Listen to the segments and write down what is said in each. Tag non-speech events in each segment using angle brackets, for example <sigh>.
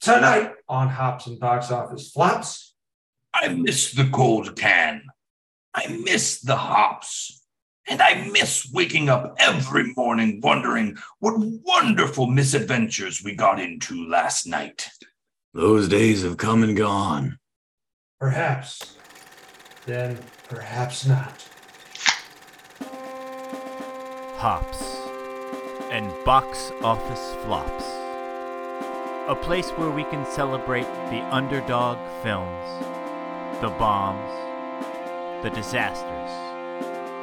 Tonight on Hops and Box Office Flops, I miss the cold can. I miss the hops. And I miss waking up every morning wondering what wonderful misadventures we got into last night. Those days have come and gone. perhaps, then perhaps not. Hops and Box Office Flops. A place where we can celebrate the underdog films, the bombs, the disasters,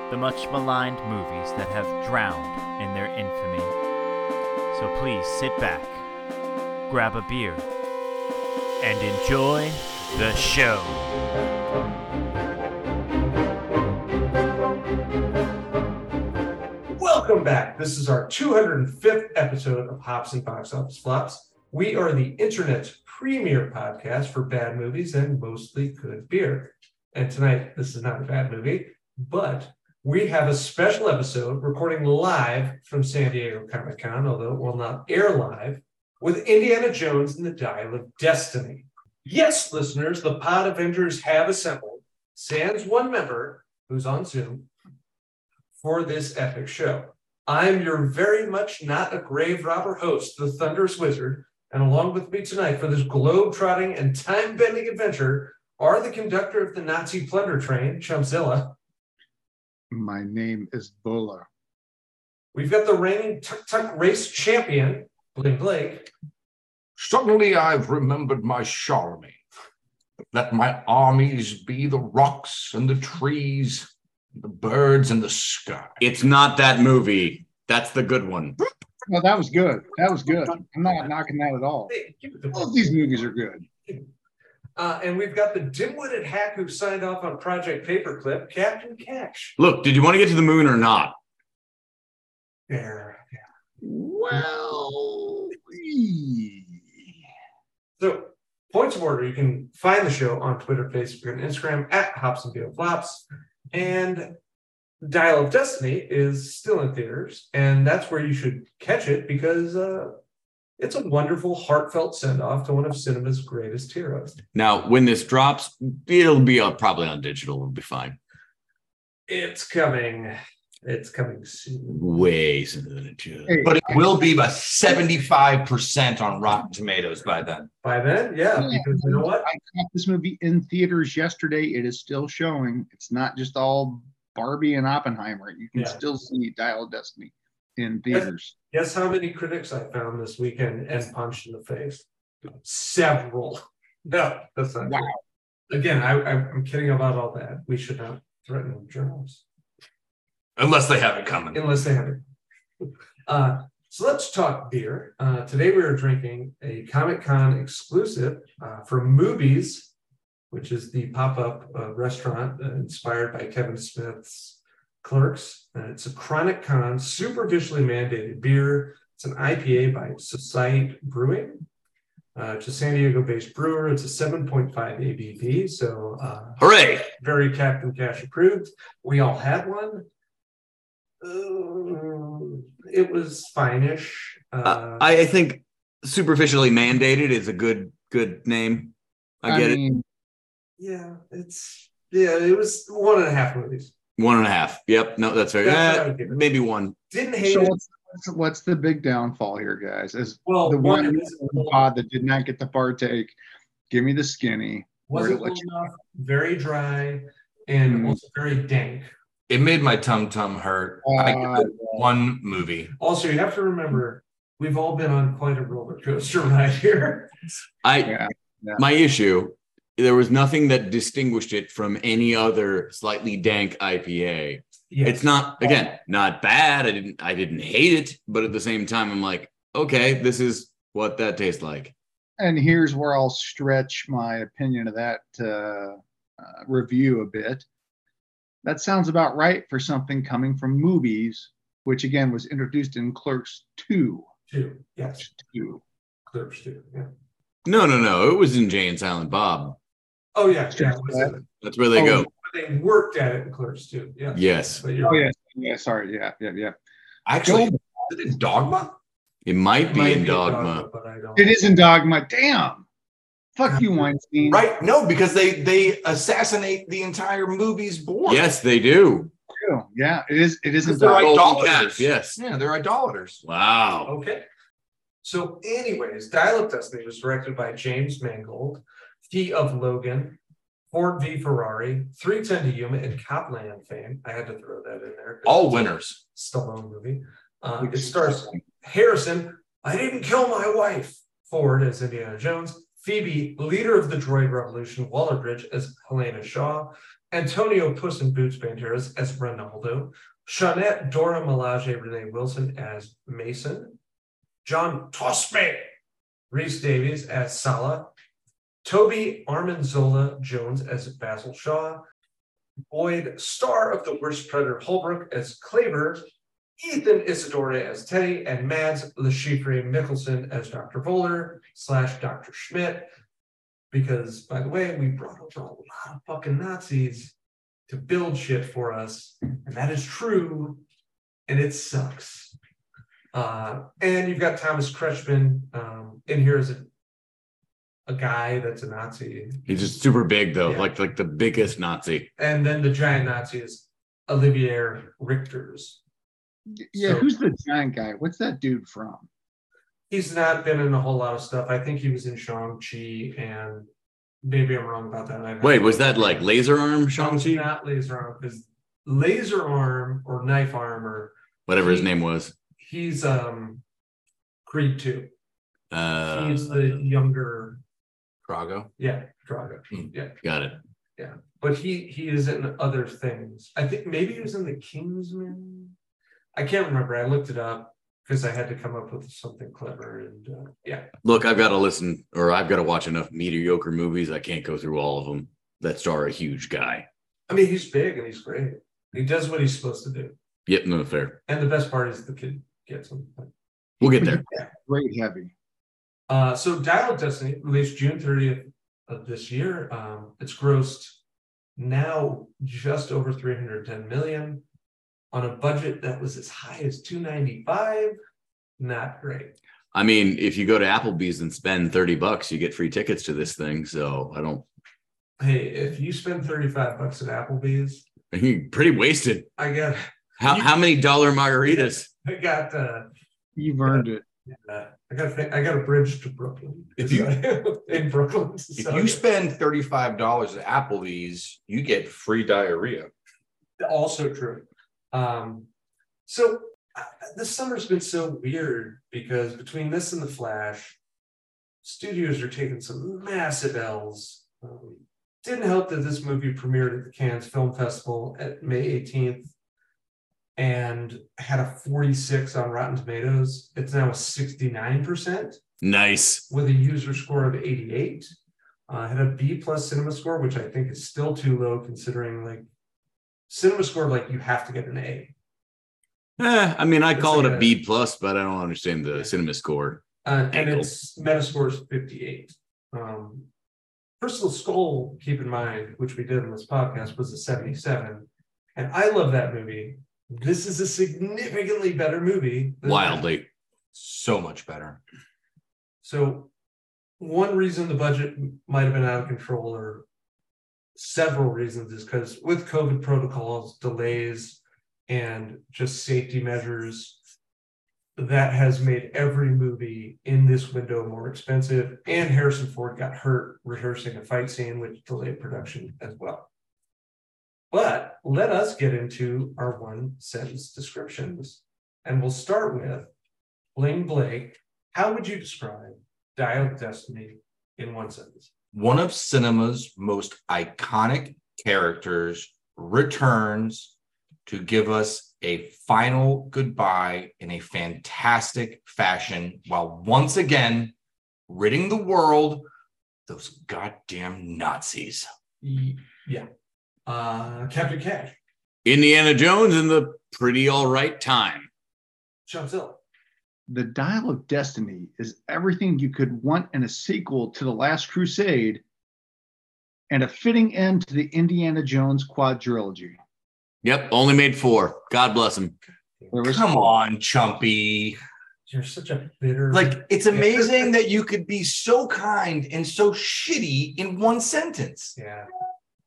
the much maligned movies that have drowned in their infamy. So please sit back, grab a beer, and enjoy the show. Welcome back. This is our 205th episode of Hops and Box Office Flops. We are the internet's premier podcast for bad movies and mostly good beer. And tonight, this is not a bad movie, but we have a special episode recording live from San Diego Comic Con, although it will not air live, with Indiana Jones and the Dial of Destiny. Yes, listeners, the Pod Avengers have assembled, sans one member who's on Zoom, for this epic show. I'm your very much not a grave robber host, the Thunderous Wizard, and along with me tonight for this globe-trotting and time-bending adventure are the conductor of the Nazi plunder train, Chumpzilla. My name is Bola. We've got the reigning Tuk Tuk race champion, Bling Blake. Suddenly I've remembered my Charlemagne. Let my armies be the rocks and the trees, the birds and the sky. It's not that movie. That's the good one. No, that was good. That was good. I'm not knocking that at all. Hey, give it to All of these movies are good. Uh, and we've got the dim-witted hack who signed off on Project Paperclip, Captain Cash. Look, did you want to get to the moon or not? There. Well. So, points of order, you can find the show on Twitter, Facebook, and Instagram at Hops and Beer Flops. And Dial of Destiny is still in theaters, and that's where you should catch it because uh, it's a wonderful, heartfelt send off to one of cinema's greatest heroes. Now, when this drops, it'll be up probably on digital. It'll be fine. It's coming. It's coming soon. Way sooner than it should. Hey, But it will be about 75% on Rotten Tomatoes by then. By then, yeah, Yeah. because you know what? I caught this movie in theaters yesterday. It is still showing. It's not just all Barbie and Oppenheimer. You can Yeah. still see Dial of Destiny in theaters. Guess how many critics I found this weekend and punched in the face? Several. <laughs> No, that's not Wow. true. Again, I, I, I'm kidding about all that. We should not threaten journalists Unless they have it coming. unless they have it. <laughs> Uh, so let's talk beer. Uh, today we are drinking a Comic Con exclusive uh, from Mooby's, which is the pop up uh, restaurant uh, inspired by Kevin Smith's Clerks. And it's a Chronic Con Superficially mandated beer. It's an IPA by Societe Brewing. Uh, it's a San Diego based brewer. It's a 7.5 ABV. So uh, Hooray! very Captain Cash approved. We all had one. Uh, it was fine-ish. Uh, Uh, I, I think superficially mandated is a good good name. I get it. Mean, yeah, it's yeah, it was one and a half movies. One and a half. Yep. No, that's right. That's what I would give it. maybe one. Didn't hate So it. what's, what's what's the big downfall here, guys? Is Well, the one, one it wasn't, pod that did not get the partake. Give me the skinny. wasn't cool enough, very dry, and Mhm. also very dank. It made my tum tum hurt. I give Uh, it one movie. Also, you have to remember, we've all been on quite a roller coaster ride here. I yeah. my issue. There was nothing that distinguished it from any other slightly dank IPA. Yeah, It's not again not bad. I didn't I didn't hate it, but at the same time, I'm like, okay, this is what that tastes like. And here's where I'll stretch my opinion of that uh, uh, review a bit. That sounds about right for something coming from Mooby's, which again was introduced in Clerks 2. two. Yes, 2. Clerks two. Yeah. No, no, no. It was in Jay and Silent Bob. Oh yeah, yeah. it was Yeah. in- That's where they Oh, go. They worked at it in Clerks too. Yeah. Yes. But Oh, yeah. Yeah. Sorry. Yeah. Yeah. Yeah. Actually, is it in Dogma? It might be Might in be Dogma. but I don't. It is in Dogma. Damn. Fuck you, Weinstein. Right? No, because they they assassinate the entire movie's board. Yes, they do. Yeah, it is. It is in Because they're Dogma. Idolaters. Yes. Yeah, they're idolaters. Wow. Okay. So, anyways, Dial of Destiny was directed by James Mangold, he of Logan, Ford v Ferrari, 310 to Yuma, and Copland fame. I had to throw that in there. All it's a winners. Stallone movie. Uh, it stars Harrison, I didn't kill my wife, Ford as Indiana Jones, Phoebe, leader of the droid revolution, Waller Bridge as Helena Shaw, Antonio Puss in Boots Banderas as Ronaldo, Shaunette Dora Milaje Renee Wilson as Mason, John Tospe Rhys-Davies as Sala, Toby Arnim Zola Jones as Basil Shaw, Boyd, star of The Worst Predator Holbrook as Klaber, Ethann Isidore as Teddy, and Mads Lechifre Mikkelsen as Dr. Voller slash Dr. Schmidt. Because, by the way, we brought over a lot of fucking Nazis to build shit for us, and that is true, and it sucks. Uh, and you've got Thomas Kretschmann um, in here as a, a guy that's a Nazi. He's just super big though, Yeah. like like the biggest Nazi. And then the giant Nazi is Olivier Richters. Yeah, So- who's the giant guy? What's that dude from? He's not been in a whole lot of stuff. I think he was in Shang-Chi and maybe I'm wrong about that. I- Wait, was that like laser arm Shang-Chi? not laser arm because laser arm or knife arm or Whatever his name was. he's um Creed 2. Uh, he's the younger, Drago. yeah, Drago. Hmm. Yeah. got it. Yeah. But he he is in other things. I think maybe he was in the Kingsman. I can't remember. I looked it up because I had to come up with something clever and uh, yeah. Look, I've got to listen or I've got to watch enough mediocre movies. I can't go through all of them that star a huge guy. I mean, he's big and he's great. He does what he's supposed to do. Yep, no fair. And the best part is the kid gets him. We'll get there. <laughs> Great heavy. Uh, so Dial of Destiny released June 30th of this year. Um, it's grossed now just over 310 million on a budget that was as high as 295. Not great. I mean, if you go to Applebee's and spend 30 bucks, you get free tickets to this thing. So I don't Hey, if you spend 35 bucks at Applebee's, <laughs> you're pretty wasted. I got How You- how many dollar margaritas? I got uh, You've earned it. uh I got a- I got a bridge to Brooklyn. If you- <laughs> in Brooklyn. If you spend $35 at Applebee's, you get free diarrhea. also true. Um, so uh, this summer's been so weird because between this and the Flash, studios are taking some massive L's. Um, didn't help that this movie premiered at the Cannes Film Festival at May 18th and had a 46 on Rotten Tomatoes. It's now a 69% Nice. with a user score of 88. Uh, had a B plus cinema score, which I think is still too low considering like cinema score, like you have to get an A. Eh, I mean, I It's call like it a a- B plus, but I don't understand the cinema score. Uh, and its Metascore is 58. Um, Crystal Skull, keep in mind, which we did on this podcast, was a 77. And I love that movie. This is a significantly better movie. than that. Wildly. So much better. So, one reason the budget might have been out of control, or several reasons, is because with COVID protocols, delays, and just safety measures, that has made every movie in this window more expensive. And Harrison Ford got hurt rehearsing a fight scene, which delayed production as well. But let us get into our one sentence descriptions. And we'll start with Bling Blake. How would you describe Dial of Destiny in one sentence? One of cinema's most iconic characters returns to give us a final goodbye in a fantastic fashion while once again ridding the world those goddamn Nazis. Yeah. Uh, Captain Cash, Indiana Jones in the pretty all right time. Sean Hill, The Dial of Destiny is everything you could want in a sequel to The Last Crusade and a fitting end to the Indiana Jones quadrilogy. Yep, only made four. God bless him. There was Come on, Chumpy. You're such a bitter. Like it's <laughs> amazing that you could be so kind and so shitty in one sentence. yeah.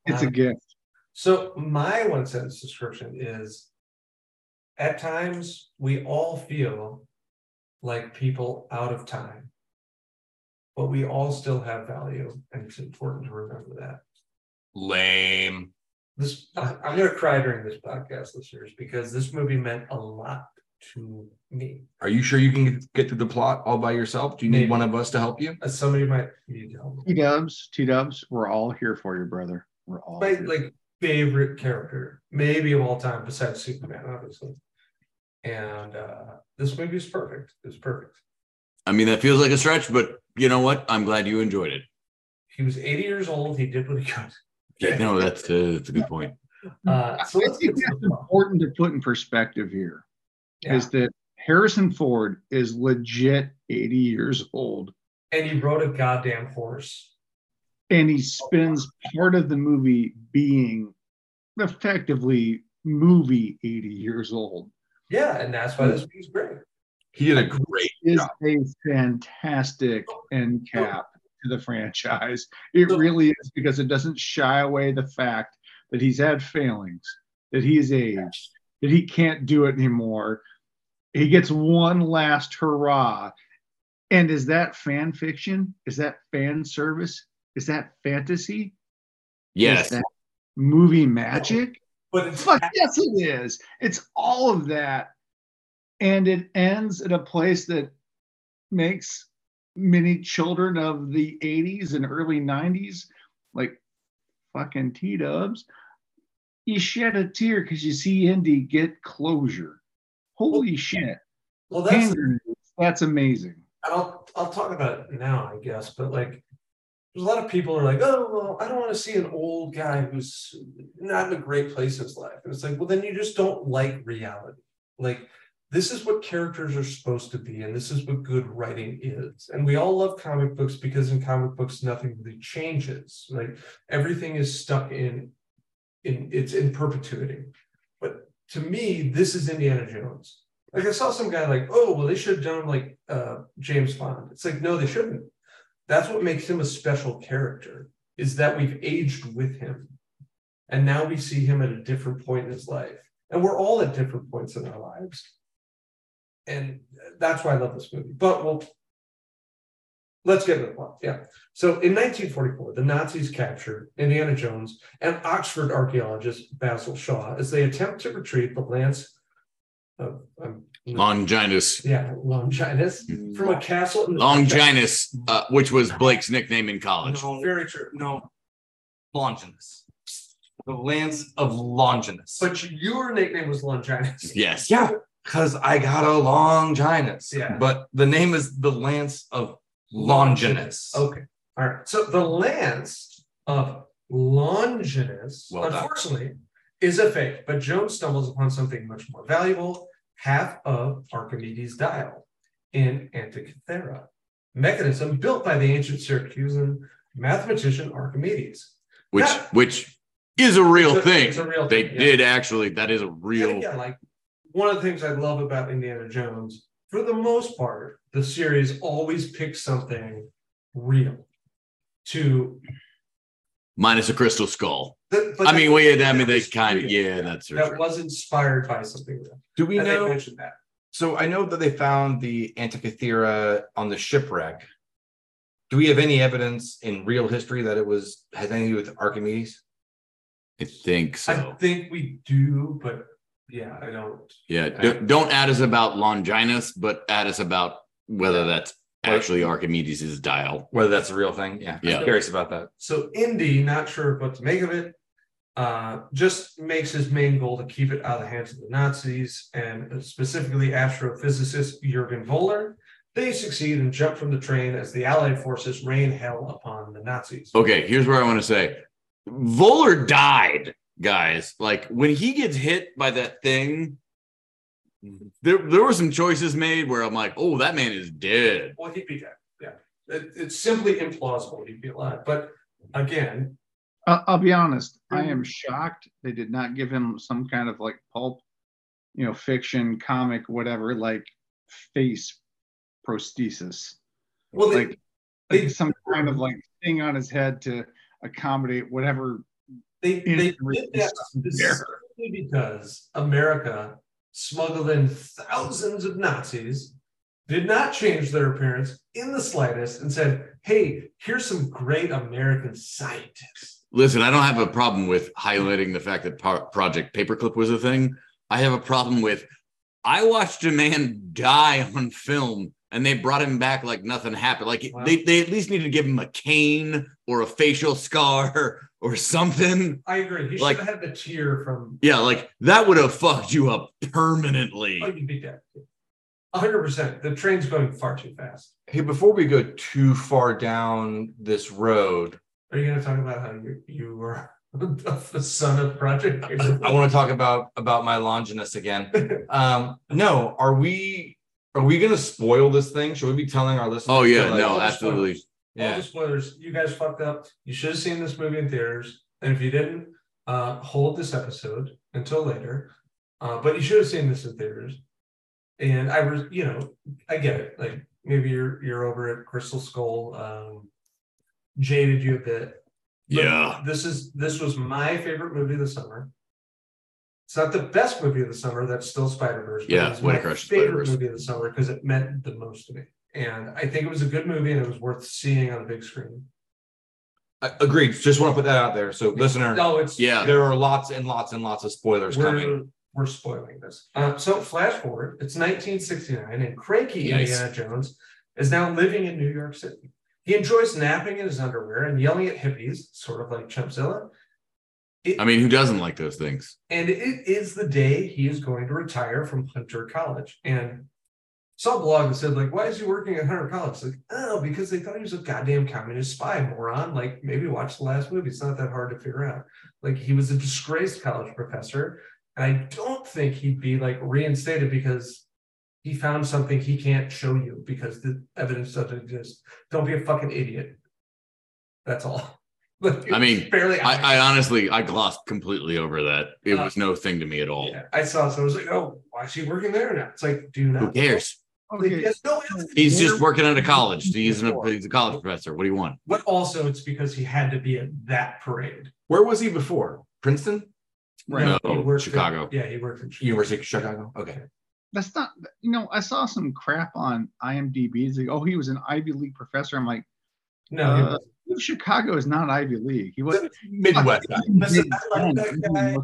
It's a Um, gift. So my one sentence description is at times we all feel like people out of time. But we all still have value, and it's important to remember that. Lame. This I- I'm gonna cry during this podcast, listeners, because this movie meant a lot to me. Are you sure you can get through the plot all by yourself? Do you need one of us to help you? As somebody might need help. T Dubs, T Dubs, we're all here for you, brother. We're all My here. like favorite character, maybe of all time, besides Superman, obviously. And uh this movie is perfect. It's perfect. I mean, that feels like a stretch, but you know what? I'm glad you enjoyed it. He was 80 years old. He did what he could. Yeah, no, that's uh, that's a good point. <laughs> Uh, so I think that's important to put in perspective here. Yeah. Is that Harrison Ford is legit 80 years old And he rode a goddamn horse. And he spends part of the movie being effectively movie 80 years old. Yeah, and that's why this movie's great. He did a great Is job. a fantastic end cap to the franchise. It really is because it doesn't shy away the fact that he's had failings, that he is aged, that he can't do it anymore. He gets one last hurrah. And is that fan fiction? Is that fan service? Is that fantasy? Yes. Is that movie magic? But it's Fuck yes, it is. It's all of that. And it ends at a place that makes many children of the 80s and early 90s, like fucking T dubs, you shed a tear because you see Indy get closure. Holy shit. well, that's Hand grenades, That's amazing. I'll I'll talk about it now, I guess. But like, there's a lot of people are like, oh well, I don't want to see an old guy who's not in a great place in his life. And it's like, well, then you just don't like reality. Like, this is what characters are supposed to be, and this is what good writing is. And we all love comic books because in comic books nothing really changes. Like everything is stuck in in it's in perpetuity. But to me, this is Indiana Jones. Like I saw some guy like, oh, well, they should have done like uh, James Bond. It's like, no, they shouldn't. That's what makes him a special character, is that we've aged with him. And now we see him at a different point in his life. And we're all at different points in our lives. And that's why I love this movie. But we'll let's get into the plot. Yeah. So in 1944, the Nazis captured Indiana Jones and Oxford archaeologist Basil Shaw as they attempt to retrieve the Lance of um, Longinus. yeah, Longinus from a castle. In the Longinus, uh, which was Blake's nickname in college. No, Very true. no. Longinus. The lands of Longinus. But your nickname was Longinus. Yes. yeah, because I got a Longinus. Yeah. But the name is the Lance of Longinus. Okay. All right. So the lance of Longinus, Well unfortunately, is a fake, but Jones stumbles upon something much more valuable half of Archimedes' dial in Antikythera, mechanism built by the ancient Syracusan mathematician Archimedes. Which Yeah. which is a real a- thing. a real They thing, yeah. did actually. That is a real. again, like one of the things I love about Indiana Jones, for the most part, the series always picks something real to. Minus a crystal skull. that- but I mean, that- well, yeah, I mean, they kind of, real. yeah, that's that true. was inspired by something. Do we And know? mentioned that. So I know that they found the Antikythera on the shipwreck. Do we have any evidence in real history that it was has anything to do with Archimedes? I think so. I think we do, but yeah, I don't. Yeah. Don't, don't add us about Longinus, but add us about whether that's actually Archimedes' dial. Whether that's a real thing? Yeah. Yeah. I'm curious about that. So Indy, not sure what to make of it, uh, just makes his main goal to keep it out of the hands of the Nazis and specifically astrophysicist Jurgen Voller. They succeed and jump from the train as the Allied forces rain hell upon the Nazis. Okay, here's where I want to say Voller died, guys. Like when he gets hit by that thing, there, there were some choices made where I'm like, oh, that man is dead. Well, he'd be dead. Yeah, it, it's simply implausible he'd be alive. But again, I'll, I'll be honest. I hmm. am shocked they did not give him some kind of like pulp, you know, fiction, comic, whatever, like face prosthesis, Well, they, like, they, like some kind of like thing on his head to accommodate whatever. they, they did that is there. specifically because America smuggled in thousands of Nazis, did not change their appearance in the slightest, and said, "Hey, here's some great American scientists." Listen, I don't have a problem with highlighting the fact that Pro- Project Paperclip was a thing. I have a problem with I watched a man die on film and they brought him back like nothing happened. Like Wow. they, they at least need to give him a cane or a facial scar <laughs> or something. I agree. He Like- should have had the tear from. Yeah, like that would have fucked you up Oh, permanently. you'd be dead. hundred percent. The train's going far too fast. Hey, before we go too far down this road, Are you going to talk about how you you were <laughs> the son of Project? I want to talk about about my Longinus again. <laughs> Um, no, are we are we gonna spoil this thing? Should we be telling our listeners? Oh yeah, like- no, all the absolutely. spoilers. All Yeah. the spoilers. You guys fucked up. You should have seen this movie in theaters, and if you didn't, uh, hold this episode until later. Uh, but you should have seen this in theaters. And I was, you know, I get it. Like maybe you're you're over at Crystal Skull, um, jaded you a bit. But Yeah. This is this was my favorite movie of the summer. It's not the best movie of the summer. That's still Spider Verse. Yeah, it's my It Crushed favorite movie of the summer because it meant the most to me, and I think it was a good movie and it was worth seeing on a big screen. I- agreed. Just want to put that out there. So, listener, No, it's Yeah. there are lots and lots and lots of spoilers coming. We're, we're spoiling this. Uh, so flash forward, it's 1969, and cranky Nice. Indiana Jones is now living in New York City. He enjoys napping in his underwear and yelling at hippies, sort of like Chumpzilla. I mean, who doesn't like those things? And it is the day he is going to retire from Hunter College. And saw some blog that said, like, why is he working at Hunter College? Like, oh, because they thought he was a goddamn communist spy, moron. Like, maybe watch the last movie. It's not that hard to figure out. Like, he was a disgraced college professor. And I don't think he'd be like reinstated because he found something he can't show you because the evidence doesn't exist. Don't be a fucking idiot. That's all. <laughs> Like, I mean, barely. I, I honestly, I glossed completely over that. It Uh, was no thing to me at all. Yeah, I saw. So I was like, "Oh, why is he working there now?" It's like, do not. Who cares? Okay, yes, no, He's just working at a college. <laughs> He's, an, he's a college professor. What do you want? But also, it's because he had to be at that parade. Where was he before? Princeton, Right. No, he worked at- Chicago. yeah, he worked in Chicago. University of Chicago. Okay. that's not. You know, I saw some crap on IMDb. It's like, oh, he was an Ivy League professor. I'm like, No, Uh, wasn't. Chicago is not Ivy League. He was. <laughs> Midwest. guy. Listen, I like that guy.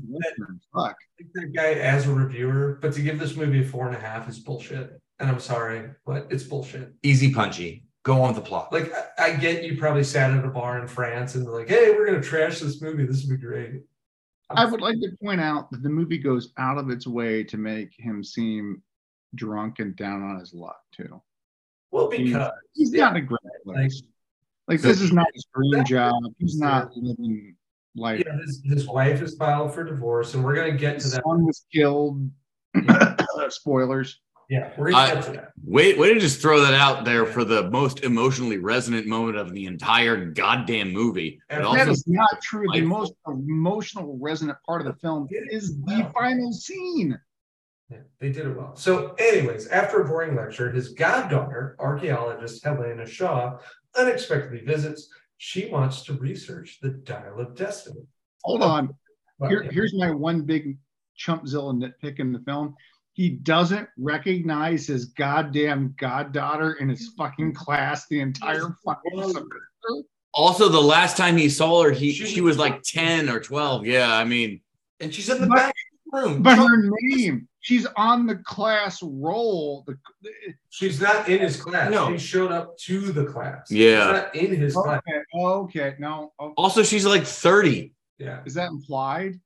Fuck. That guy as a reviewer, but to give this movie a four and a half is bullshit. And I'm sorry, but it's bullshit. Easy punchy. Go on with the plot. Like I, I get you probably sat at a bar in France and like, hey, we're gonna trash this movie. This would be great. I would like to point out that the movie goes out of its way to make him seem drunk and down on his luck too. Well, because He's not a great place. Like this is not his dream <laughs> job. He's not living life. you know, his, his wife is filed for divorce, and we're gonna get to that. son was killed. <coughs> Spoilers. Yeah, we're gonna I- get to that. Wait, way to just throw that out there for the most emotionally resonant moment of the entire goddamn movie. But And also, that is not true. The most emotional, resonant part of the film is the final scene. Yeah, they did it well. So, anyways, after a boring lecture, his goddaughter, archaeologist Helena Shaw, unexpectedly visits. She wants to research the dial of destiny. Hold on. Well, Here, here's my one big chumpzilla nitpick in the film. He doesn't recognize his goddamn goddaughter in his fucking class the entire fucking semester. also the last time he saw her, he She she, was was like 10 or 12. Yeah, I mean, And she's in the But- back room. But her name, she's on the class roll. The, she's not in his class. No. She showed up to the class. Yeah. She's not in his class. okay, okay, no, oh, also she's like 30. Yeah. is that implied?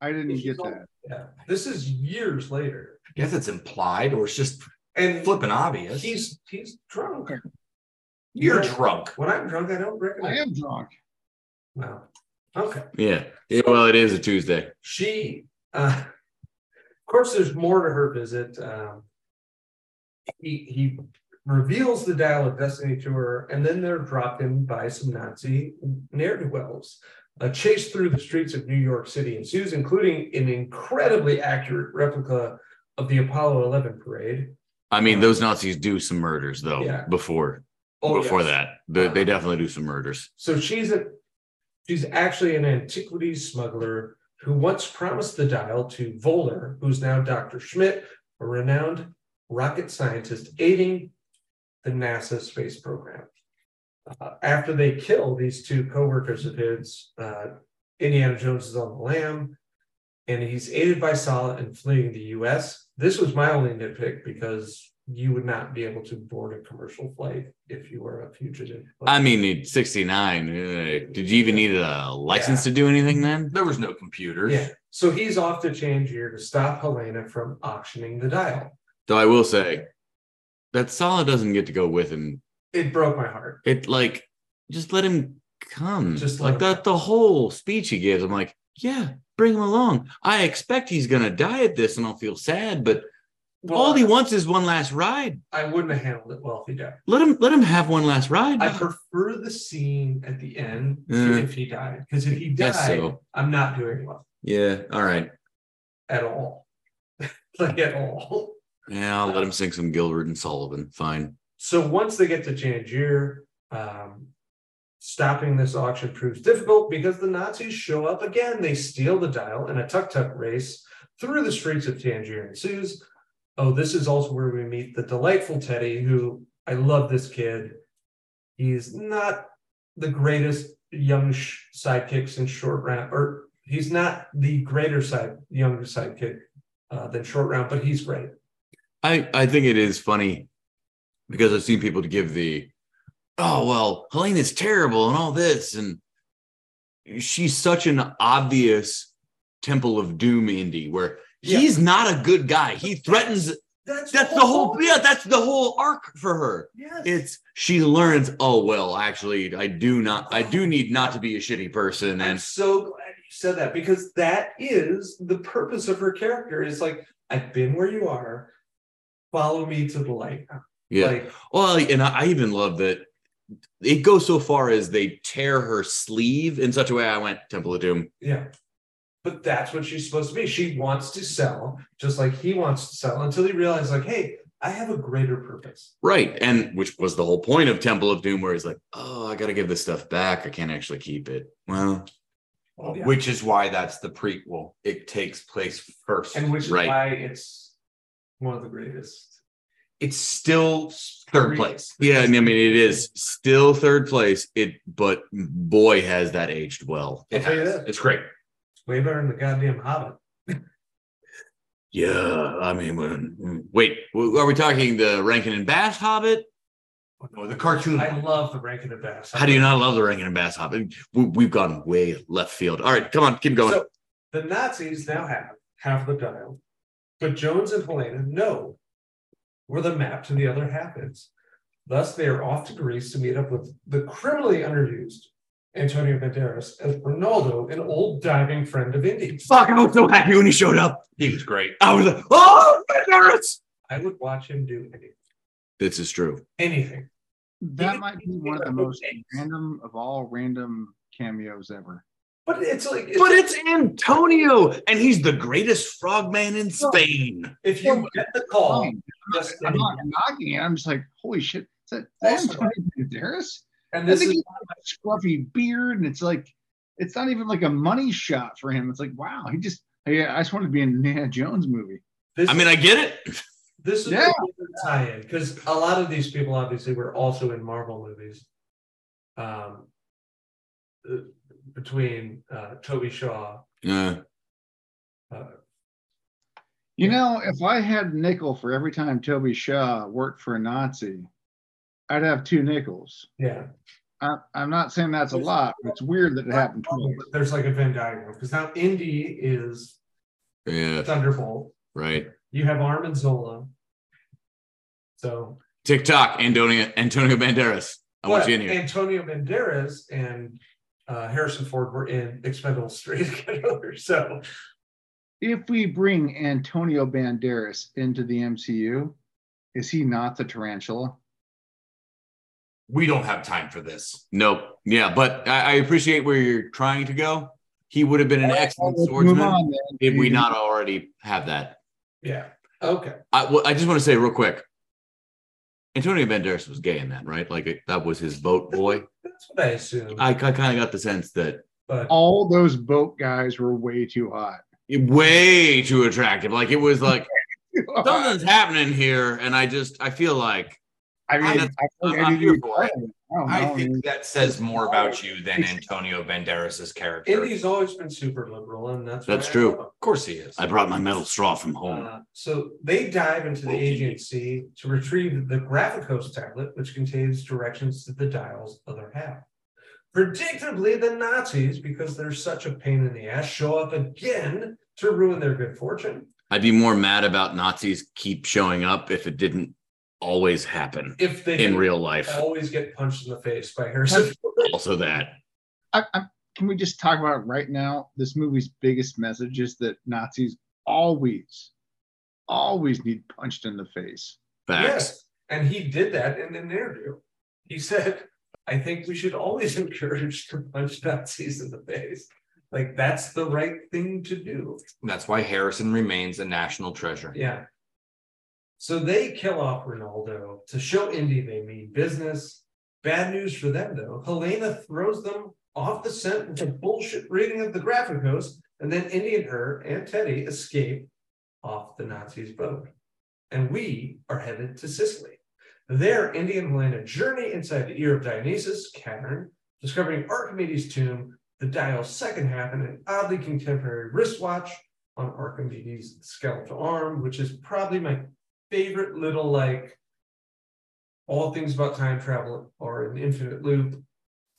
I didn't She's get all- that. Yeah. This is years later. I guess it's implied or it's just And flipping obvious. he's he's drunk. You're Yeah. drunk. When I'm drunk, I don't recognize. I am drunk. No. Okay. Yeah. Yeah, well, it is a Tuesday. she uh of course there's more to her visit um he he reveals the dial of destiny to her and then they're dropped in by some nazi ne'er-do-wells a chase through the streets of new york city ensues including an incredibly accurate replica of the apollo 11 parade I mean, those Nazis do some murders though. Yeah. Before Oh, before yes. that, they, they Uh, definitely do some murders. So she's a she's actually an antiquities smuggler who once promised the dial to Voller, who's now Dr. Schmidt, a renowned rocket scientist aiding the NASA space program. Uh, after they kill these two co-workers of his, uh, Indiana Jones is on the lam, and he's aided by Sala in fleeing the U.S. This was my only nitpick because you would not be able to board a commercial flight if you were a fugitive. I mean, 69. uh, Did you even need a license to do anything then? There was no computers. Yeah. So he's off to Tangier to stop Helena from auctioning the dial. Though I will say that Sala doesn't get to go with him. It broke my heart. It like just let him come. Just like that the whole speech he gives. I'm like, yeah, bring him along. I expect he's gonna die at this and I'll feel sad, but Well, all he wants is one last ride. I wouldn't have handled it well if he died. Let him let him have one last ride. I prefer the scene at the end Mm. if he died. Because if he died, so. I'm not doing well Yeah, all right. at all. <laughs> like at all. Yeah, I'll let him sing some Gilbert and Sullivan. Fine. So once they get to Tangier, um, stopping this auction proves difficult because the Nazis show up again. They steal the dial and a tuk tuk race through the streets of Tangier ensues. Oh, this is also where we meet the delightful Teddy, who I love this kid. He's not the greatest young sh- sidekicks in short round, or he's not the greater side younger sidekick uh, than short round, but he's great. I I think it is funny because I've seen people give the oh well Helena's terrible and all this and she's such an obvious Temple of Doom indie where Yeah. he's not a good guy. He threatens that's the whole yeah that's the whole arc for her. Yes. It's she learns oh well actually I do not I do need not to be a shitty person I'm and so glad you said that because that is the purpose of her character. Is like I've been where you are. Follow me to the light. yeah Like Well, and I I even love that it goes so far as they tear her sleeve in such a way. I went Temple of Doom. yeah. But that's what she's supposed to be. She wants to sell, just like he wants to sell, until he realizes, like, hey, I have a greater purpose. Right. And which was the whole point of Temple of Doom, where he's like, oh, I got to give this stuff back. I can't actually keep it. Well, oh, Yeah. Which is why that's the prequel. It takes place first. and which is why it's one of the greatest. it's still third place. yeah. I mean, it is still third place. It, but boy, has that aged well. I'll tell you has. that. It's great. Way better than the goddamn Hobbit. Yeah. I mean, when, wait, are we talking the Rankin and Bass Hobbit? Oh, the cartoon. I love the Rankin and Bass. How do you not love the Rankin and Bass Hobbit? We, we've gone way left field. All right, come on, keep going. So the Nazis now have half the dial, but Jones and Helena know where the map to the other half is. Thus, they are off to Greece to meet up with the criminally underused Antonio Banderas as Ronaldo, an old diving friend of Indy's. Fuck, I was so happy when he showed up. he was great. I was like, oh, Banderas. I would watch him do anything. This is true. anything. That might be one of the most random of all random cameos ever. But it's like, But it's Antonio, and he's the greatest frogman in Spain. if you get the call, Fine. just I'm not knocking it. I'm just like, holy shit. Is that, is that Antonio Banderas? And I this think is he's got a scruffy beard, and it's like, it's not even like a money shot for him. It's like, wow, he just, hey, I just wanted to be in an Indiana Jones movie. this. I mean, I get it. This is Yeah. a tie-in because a lot of these people obviously were also in Marvel movies. Um, uh, between uh, Toby Shaw, Uh, uh, You know, if I had a nickel for every time Toby Shaw worked for a Nazi, I'd have two nickels. yeah, I, I'm not saying that's a lot, but it's weird that it happened twice. there's like a Venn diagram because now Indy is yeah, Thunderbolt. right. You have Arnim Zola. So TikTok, Antonio Antonio Banderas. I want you in here. Antonio Banderas and uh, Harrison Ford were in Expendables 3 <laughs> together. So If we bring Antonio Banderas into the MCU, is he not the tarantula? We don't have time for this. Nope. Yeah, but I, I appreciate where you're trying to go. He would have been an excellent swordsman on then. did we not already have that. yeah, okay. I, well, I just want to say real quick. Antonio Banderas was gay in that, right? Like it, that was his boat boy. <laughs> That's what I assume. I, I kind of got the sense that but All those boat guys were way too hot. way too attractive. Like it was like <laughs> something's happening here, and I just I feel like I mean, I'm- I think I'm I here for it. I I think that says more about you than Antonio Banderas' character. Indy's always been super liberal, and that's That's true. Of course he is. I brought my metal straw from home. Uh, so they dive into the Aegean Sea to retrieve the Grafikos tablet, which contains directions to the dial's other half. Predictably, the Nazis, because they're such a pain in the ass, show up again to ruin their good fortune. I'd be more mad about Nazis keep showing up if it didn't always happen If they in real life. always get punched in the face by Harrison Ford. <laughs> Also, that I, I, can we just talk about it right now? This movie's biggest message is that Nazis always, always need punched in the face. facts. Yes, and he did that in an interview. He said, "I think we should always <laughs> encourage to punch Nazis in the face. Like that's the right thing to do." That's why Harrison remains a national treasure. Yeah. So they kill off Ronaldo to show Indy they mean business. Bad news for them though. Helena throws them off the scent with a bullshit reading of the graphic Grafikos, and then Indy and her and Teddy escape off the Nazis' boat. And we are headed to Sicily. There, Indy and Helena journey inside the ear of Dionysus cavern, discovering Archimedes' tomb, the dial's second half, and an oddly contemporary wristwatch on Archimedes' skeletal arm, which is probably my favorite little like all things about time travel or an infinite loop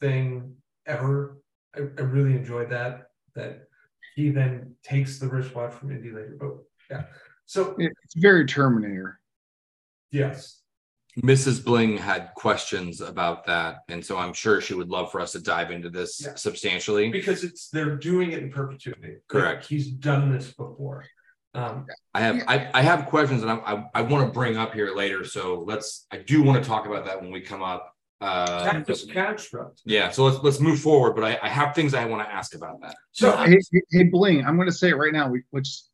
thing ever. I, I really enjoyed that. That he then takes the wristwatch from Indy later. But yeah. So It's very Terminator. yes. Mrs. Bling had questions about that, and so I'm sure she would love for us to dive into this Yeah. substantially. Because it's they're doing it in perpetuity. Like, Correct. he's done this before. Um I have I, I have questions that I I, I want to bring up here later. So let's I do want to talk about that when we come up. Uh, Tactus construct. yeah, so let's let's move forward. But I, I have things I want to ask about that. So hey, hey, hey, Bling, I'm going to say it right now. We let's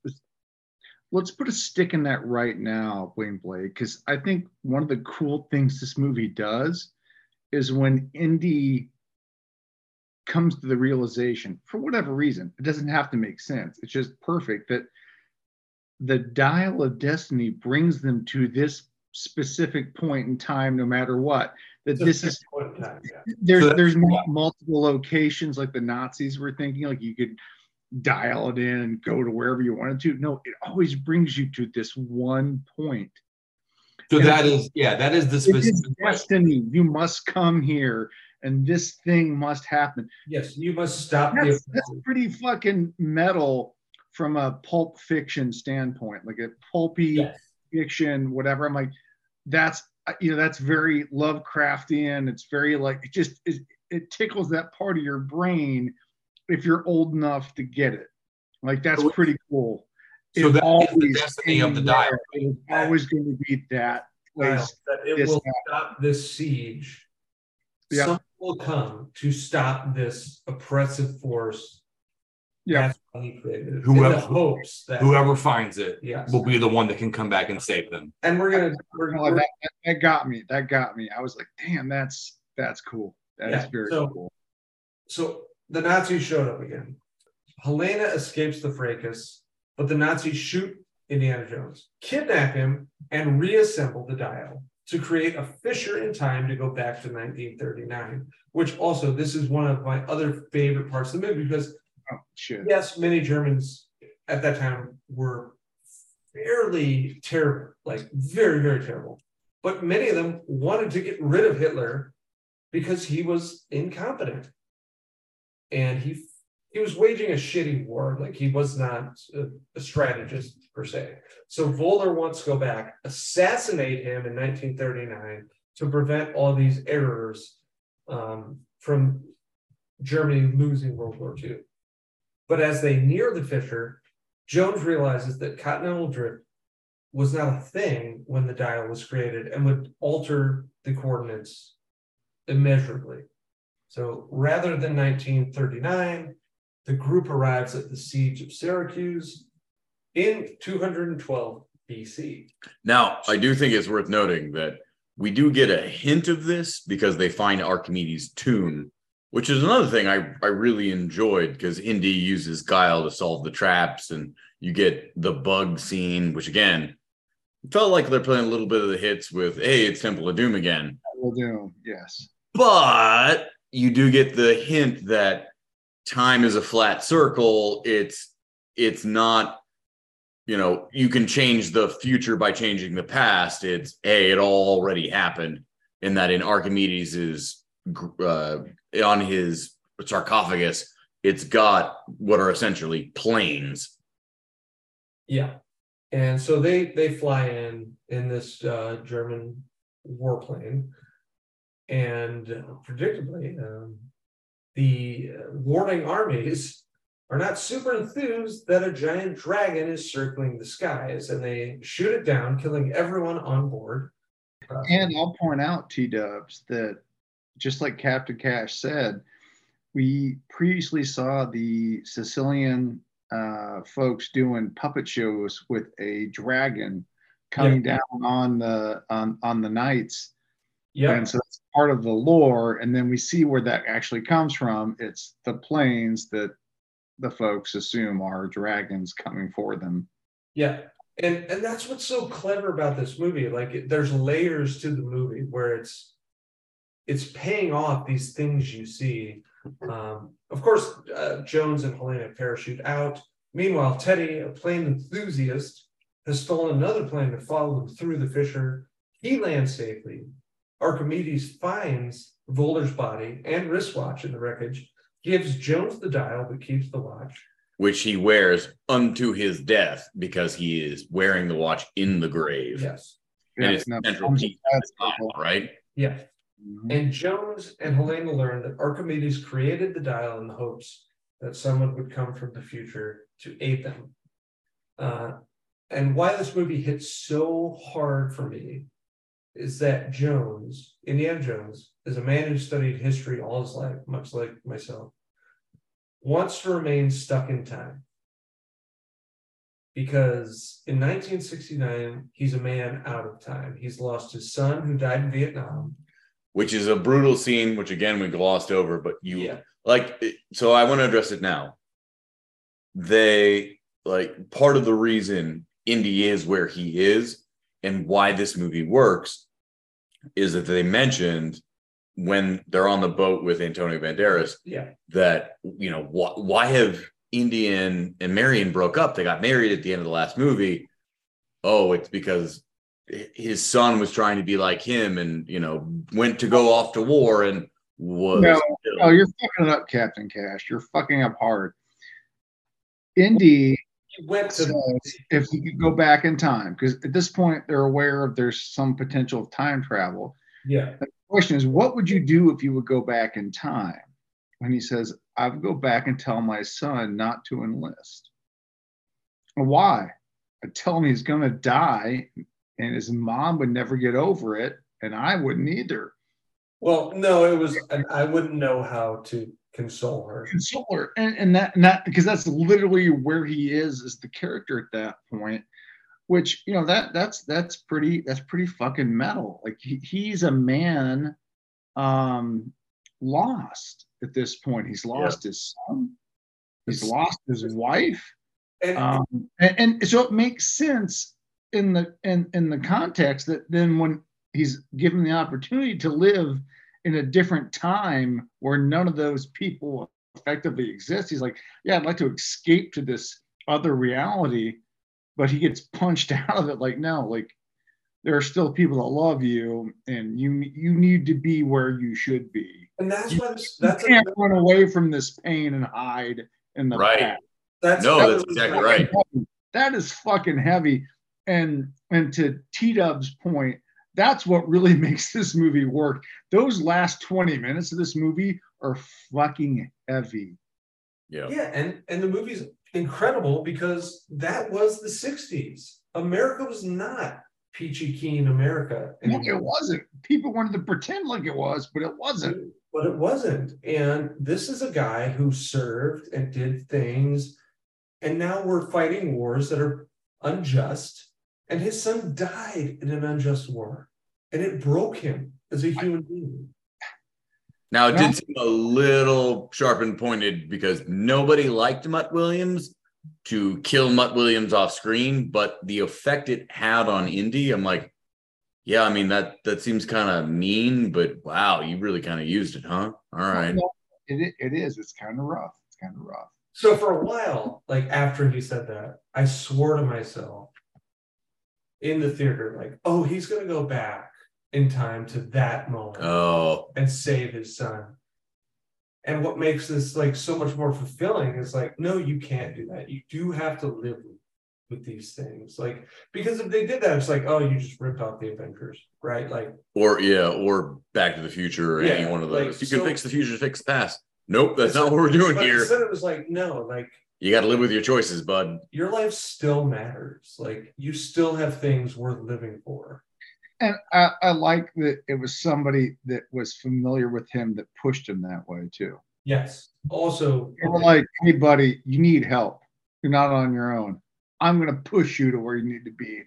let's put a stick in that right now, Bling Blake, because I think one of the cool things this movie does is when Indy comes to the realization, for whatever reason, it doesn't have to make sense. It's just perfect that the dial of destiny brings them to this specific point in time, no matter what. That it's this is time, yeah. <laughs> there's So there's not multiple locations like the Nazis were thinking, like you could dial it in and go to wherever you wanted to. No, it always brings you to this one point. So Yeah. that is yeah, that is the It is specific destiny. You must come here, and this thing must happen. Yes, you must stop That's, that's pretty fucking metal from a pulp fiction standpoint, like a pulpy Yes. fiction, whatever. I'm like, that's you know, that's very Lovecraftian. It's very like it just it, it tickles that part of your brain if you're old enough to get it. Like that's pretty cool. So It that is the always destiny of the came dial. there. It was always going to be that place. that it will stop this siege. Yeah. Someone will come to stop this oppressive force. Yeah. That's why he created it. Whoever- in the hopes that whoever finds it yes. will be the one that can come back and save them. and we're gonna we're, we're- that, that, that got me. That got me. I was like, damn, that's that's cool. That is Yeah, very so- cool. so the Nazis showed up again. Helena escapes the fracas, but the Nazis shoot Indiana Jones, kidnap him, and reassemble the dial to create a fissure in time to go back to 1939. Which also, this is one of my other favorite parts of the movie because Yes, many Germans at that time were fairly terrible, like very, very terrible. But many of them wanted to get rid of Hitler because he was incompetent. And he he was waging a shitty war, like he was not a, a strategist per se. So Voller wants to go back, assassinate him in 1939 to prevent all these errors um, from Germany losing World War II. But as they near the fissure, Jones realizes that continental drift was not a thing when the dial was created and would alter the coordinates immeasurably. So rather than 1939, the group arrives at the siege of Syracuse in 212 BC. Now, I do think it's worth noting that we do get a hint of this because they find Archimedes' tomb, which is another thing I, I really enjoyed because Indy uses guile to solve the traps, and you get the bug scene, which again felt like they're playing a little bit of the hits with, hey, it's Temple of Doom again. Will do. Yes. But you do get the hint that time is a flat circle. It's it's not you know, you can change the future by changing the past. It's hey, it all already happened. In that, in Archimedes is uh, on his sarcophagus, it's got what are essentially planes. Yeah, and so they they fly in in this uh, German warplane, and uh, predictably, um, the warring armies are not super enthused that a giant dragon is circling the skies and they shoot it down, killing everyone on board. And I'll point out, T Dubs, that just like Captain Cash said, we previously saw the Sicilian uh, folks doing puppet shows with a dragon coming yeah. down on the on on the knights. Yeah. And so that's part of the lore. And then we see where that actually comes from. It's the planes that the folks assume are dragons coming for them. Yeah. And and that's what's so clever about this movie. Like there's layers to the movie where it's it's paying off these things you see. Um, of course, uh, Jones and Helena parachute out. Meanwhile, Teddy, a plane enthusiast, has stolen another plane to follow them through the fissure. He lands safely. Archimedes finds Voller's body and wristwatch in the wreckage gives Jones the dial but keeps the watch. Which he wears unto his death because he is wearing the watch in the grave. Yes. And yeah, it's no, central piece, right? Yeah. Mm-hmm. And Jones and Helena learn that Archimedes created the dial in the hopes that someone would come from the future to aid them. Uh, and why this movie hits so hard for me is that Jones, Indiana Jones, is a man who studied history all his life, much like myself, wants to remain stuck in time. Because in 1969, he's a man out of time. He's lost his son who died in Vietnam. Which is a brutal scene, which again we glossed over, but you yeah. like so I want to address it now. They like part of the reason Indy is where he is and why this movie works is that they mentioned when they're on the boat with Antonio Banderas, yeah, that you know wh- why have Indian and Marion broke up? They got married at the end of the last movie. Oh, it's because his son was trying to be like him, and you know went to go off to war and was. No, no you're fucking up, Captain Cash. You're fucking up hard. Indy went to if you could go back in time because at this point they're aware of there's some potential of time travel. Yeah. The question is, what would you do if you would go back in time? When he says, I would go back and tell my son not to enlist. Why? I tell him he's going to die and his mom would never get over it and I wouldn't either. Well, no, it was, I wouldn't know how to console her. Console her, and and that that because that's literally where he is as the character at that point. Which you know that that's that's pretty that's pretty fucking metal. Like he, he's a man, um, lost at this point. He's lost yeah. his son. He's lost his wife. And, um, and, and so it makes sense in the in in the context that then when he's given the opportunity to live in a different time where none of those people effectively exist. He's like, yeah, I'd like to escape to this other reality, but he gets punched <laughs> out of it. Like, no, like there are still people that love you, and you you need to be where you should be. And that's you, what that's you can't a, run away from this pain and hide in the right. past. That's no, that's exactly right. That is fucking heavy. And and to T Dub's point, that's what really <laughs> makes this movie work. Those last 20 minutes of this movie are fucking heavy. Yeah. Yeah, and and the movie's incredible because that was the 60s. America was not peachy keen America. No, it wasn't. People wanted to pretend like it was, but it wasn't. But it wasn't. And this is a guy who served and did things and now we're fighting wars that are unjust and his son died in an unjust war. and it broke him as a human being. Now it did seem a little sharp and pointed because nobody liked Mutt Williams to kill Mutt Williams off screen, but the effect it had on Indy, I'm like, yeah, I mean that that seems kind of mean, but wow, you really kind of used it, huh? All right. It, it is. It's kind of rough. It's kind of rough. So for a while, like after he said that, I swore to myself in the theater, like, oh, he's gonna go back in time to that moment Oh, and save his son. And what makes this like so much more fulfilling is like, no, you can't do that. You do have to live with these things. Like, because if they did that, it's like, oh, you just ripped off the Avengers, right? Like, or yeah, or Back to the Future or any one of like, those. you can so- fix the future, fix the past. Nope, that's not what we're doing but here. instead it was like, no, like You got to live with your choices, bud. your life still matters. Like you still have things worth living for. And I, I like that it was somebody that was familiar with him that pushed him that way too. Yes. Also, They were like, hey, buddy, you need help. You're not on your own. I'm going to push you to where you need to be.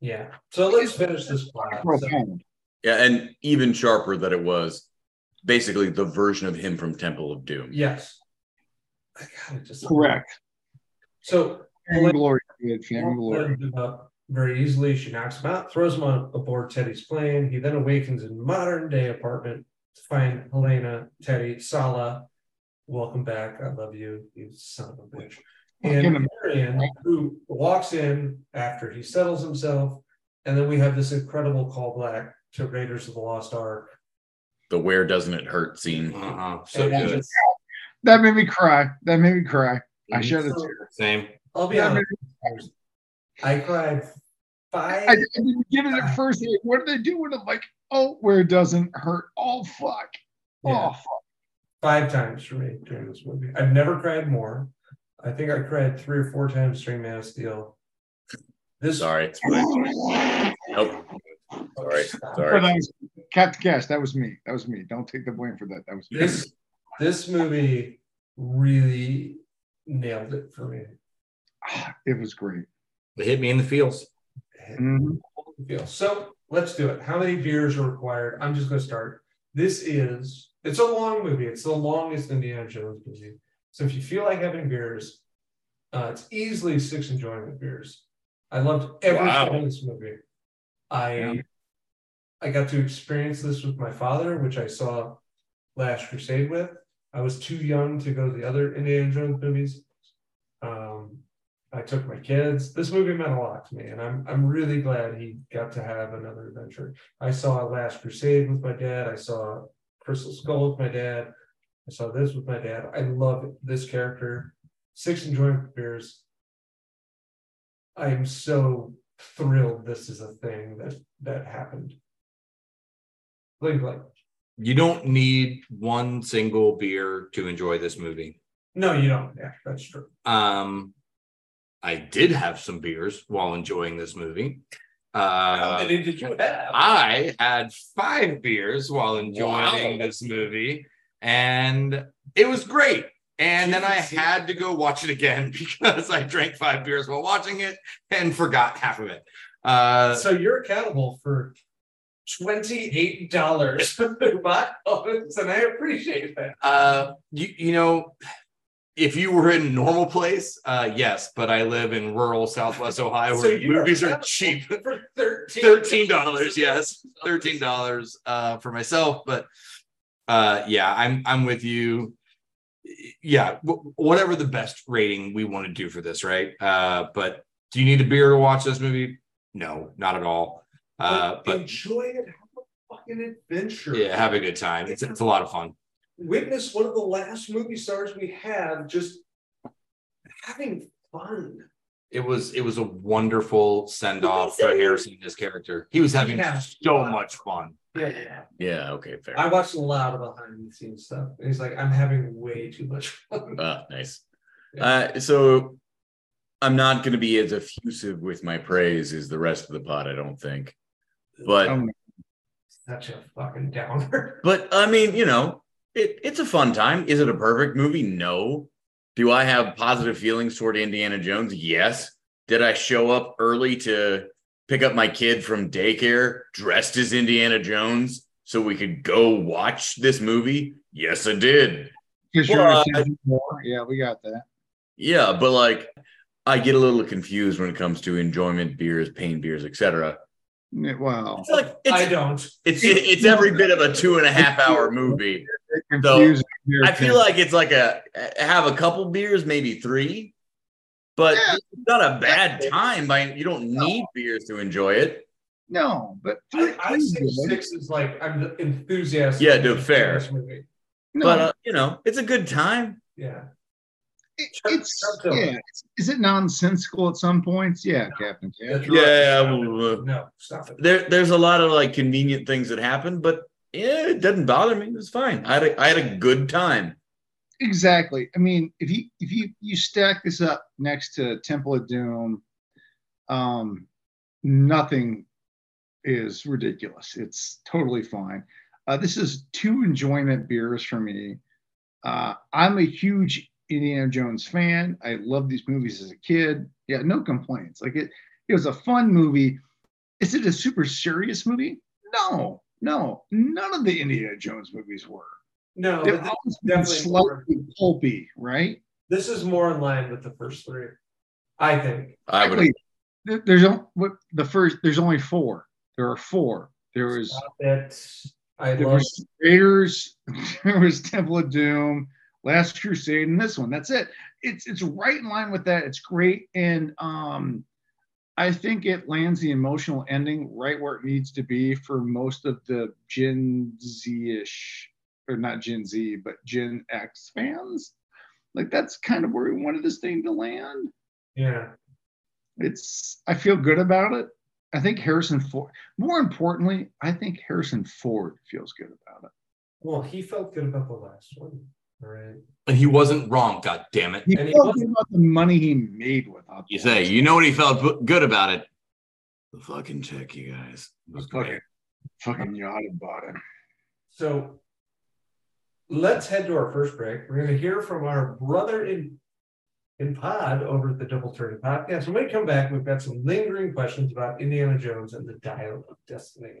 yeah. So let's finish this plot. So- Yeah, and even sharper that it was basically the version of him from Temple of Doom. yes. I gotta just Correct. So Fame glory, kid. Fame glory. Up very easily. She knocks him out, throws him on aboard Teddy's plane. He then awakens in modern day apartment to find Helena, Teddy, Sallah. Welcome back. I love you, you son of a bitch. And Fucking Marion, who walks in after he settles himself. And then we have this incredible callback to Raiders of the Lost Ark. The where doesn't it hurt scene. Uh-huh. So And good. just- That made me cry. That made me cry. I shed a tear. Same. I'll be That honest. I cried five. I, I didn't get it at first. Like, what do they do with it? Like, oh, where it doesn't hurt. Oh, fuck. Yeah. Oh, fuck. five times for me during this movie. I've never cried more. I think I cried three or four times during Man of Steel. This Sorry. it's fine. Nope. Sorry. But Sorry. that was Captain Cash. That was me. That was me. Don't take the blame for that. That was me. this this movie really nailed it for me. It was great. It hit me in the feels. Mhm. Feel. So let's do it. How many beers are required? I'm just going to start. This is it's a long movie. It's the longest Indiana Jones movie. So if you feel like having beers, uh, it's easily six enjoyment beers. I loved everything Wow. in this movie. I Yeah. I got to experience this with my father, which I saw Last Crusade with. I was too young to go to the other Indiana Jones movies. Um, I took my kids. This movie meant a lot to me, and I'm I'm really glad he got to have another adventure. I saw Last Crusade with my dad. I saw Crystal Skull with my dad. I saw this with my dad. I love this character. Six enjoyment beers. I am so thrilled this is a thing that that happened. Like, like, You don't need one single beer to enjoy this movie. no, you don't. Yeah, that's true. Um, I did have some beers while enjoying this movie. Uh, many did you have? I had five beers while enjoying Wow. this movie, and it was great. And then I had to go watch it again <laughs> because I drank five beers while watching it and forgot half of it. Uh, so you're accountable for twenty-eight dollars box office, and I appreciate that. uh, you you know, if you were in a normal place, uh, yes, but I live in rural Southwest Ohio So where movies are cheap. <laughs> for thirteen dollars, yes, thirteen dollars uh, for myself. But uh, yeah, I'm I'm with you. Yeah, wh- whatever the best rating we want to do for this, right? Uh, but do you need a beer to watch this movie? No, not at all. Uh, but enjoy it. Have a fucking adventure. yeah, have a good time. It's it's a lot of fun. Witness one of the last movie stars we have just having fun. It was it was a wonderful send off for Harrison, his character. He was having Yeah. so much fun. Yeah. Yeah, yeah. okay, fair. I watched a lot of behind the scenes stuff. And he's like, I'm having way too much fun. Ah, nice. Uh, so I'm not going to be as effusive with my praise as the rest of the pod, I don't think. But Um, Such a fucking downer. <laughs> but I mean, you know, it, it's a fun time. Is it a perfect movie? No. Do I have positive feelings toward Indiana Jones? Yes. Did I show up early to pick up my kid from daycare dressed as Indiana Jones so we could go watch this movie? Yes, I did. Because Well, a more. Yeah, we got that. Yeah, but like I get a little confused when it comes to enjoyment beers, pain beers, etc. Yeah, Wow. It's like I don't. it's it's every bit of a two and a half hour <laughs> movie. Confusing here, I feel like it's like a have a couple beers, maybe three, but Yeah. it's not a bad time. By you don't need beers to enjoy it. no, but I, I three's say good. six is like I'm enthusiastic. Yeah, dude, fair. No, But uh, you know, it's a good time. Yeah. It- it's Chuck yeah. Is it nonsensical at some points? Yeah, Captain Cat. That's Yeah, right. well, uh, No, stop it. There, there's a lot of like convenient things that happen, but yeah, it doesn't bother me. It's fine. I had a, I had a good time. Exactly. I mean, if you if you you stack this up next to Temple of Doom, um, nothing is ridiculous. It's totally fine. Uh, this is two enjoyment beers for me. Uh, I'm a huge Indiana Jones fan. I love these movies as a kid. Yeah, no complaints. Like it, it was a fun movie. Is it a super serious movie? No, no. None of the Indiana Jones movies were. No, They're but this, always been definitely more- slightly pulpy, right? this is more in line with the first three. I think. I would. Wait, there's only the first. There's only four. There are four. There was Stop it. I there love was Raiders. <laughs> There was Temple of Doom, Last Crusade, and this one. That's it. It's it's right in line with that. It's great, and um, I think it lands the emotional ending right where it needs to be for most of the Gen Z-ish, or not Gen Z, but Gen X fans. Like that's kind of where we wanted this thing to land Yeah. it's I feel good about it. I think Harrison Ford. More importantly, I think Harrison Ford feels good about it. Well, he felt good about the last one. All right. And he wasn't wrong. God damn it. He And felt wasn't- good about the money he made with it. You say, you know what he felt bu- good about it? The fucking check, you guys. It was fucking great. fucking yacht bought him. So let's head to our first break. We're going to hear from our brother in in pod over at the Double Turning Podcast. When we come back, we've got some lingering questions about Indiana Jones and the Dial of Destiny.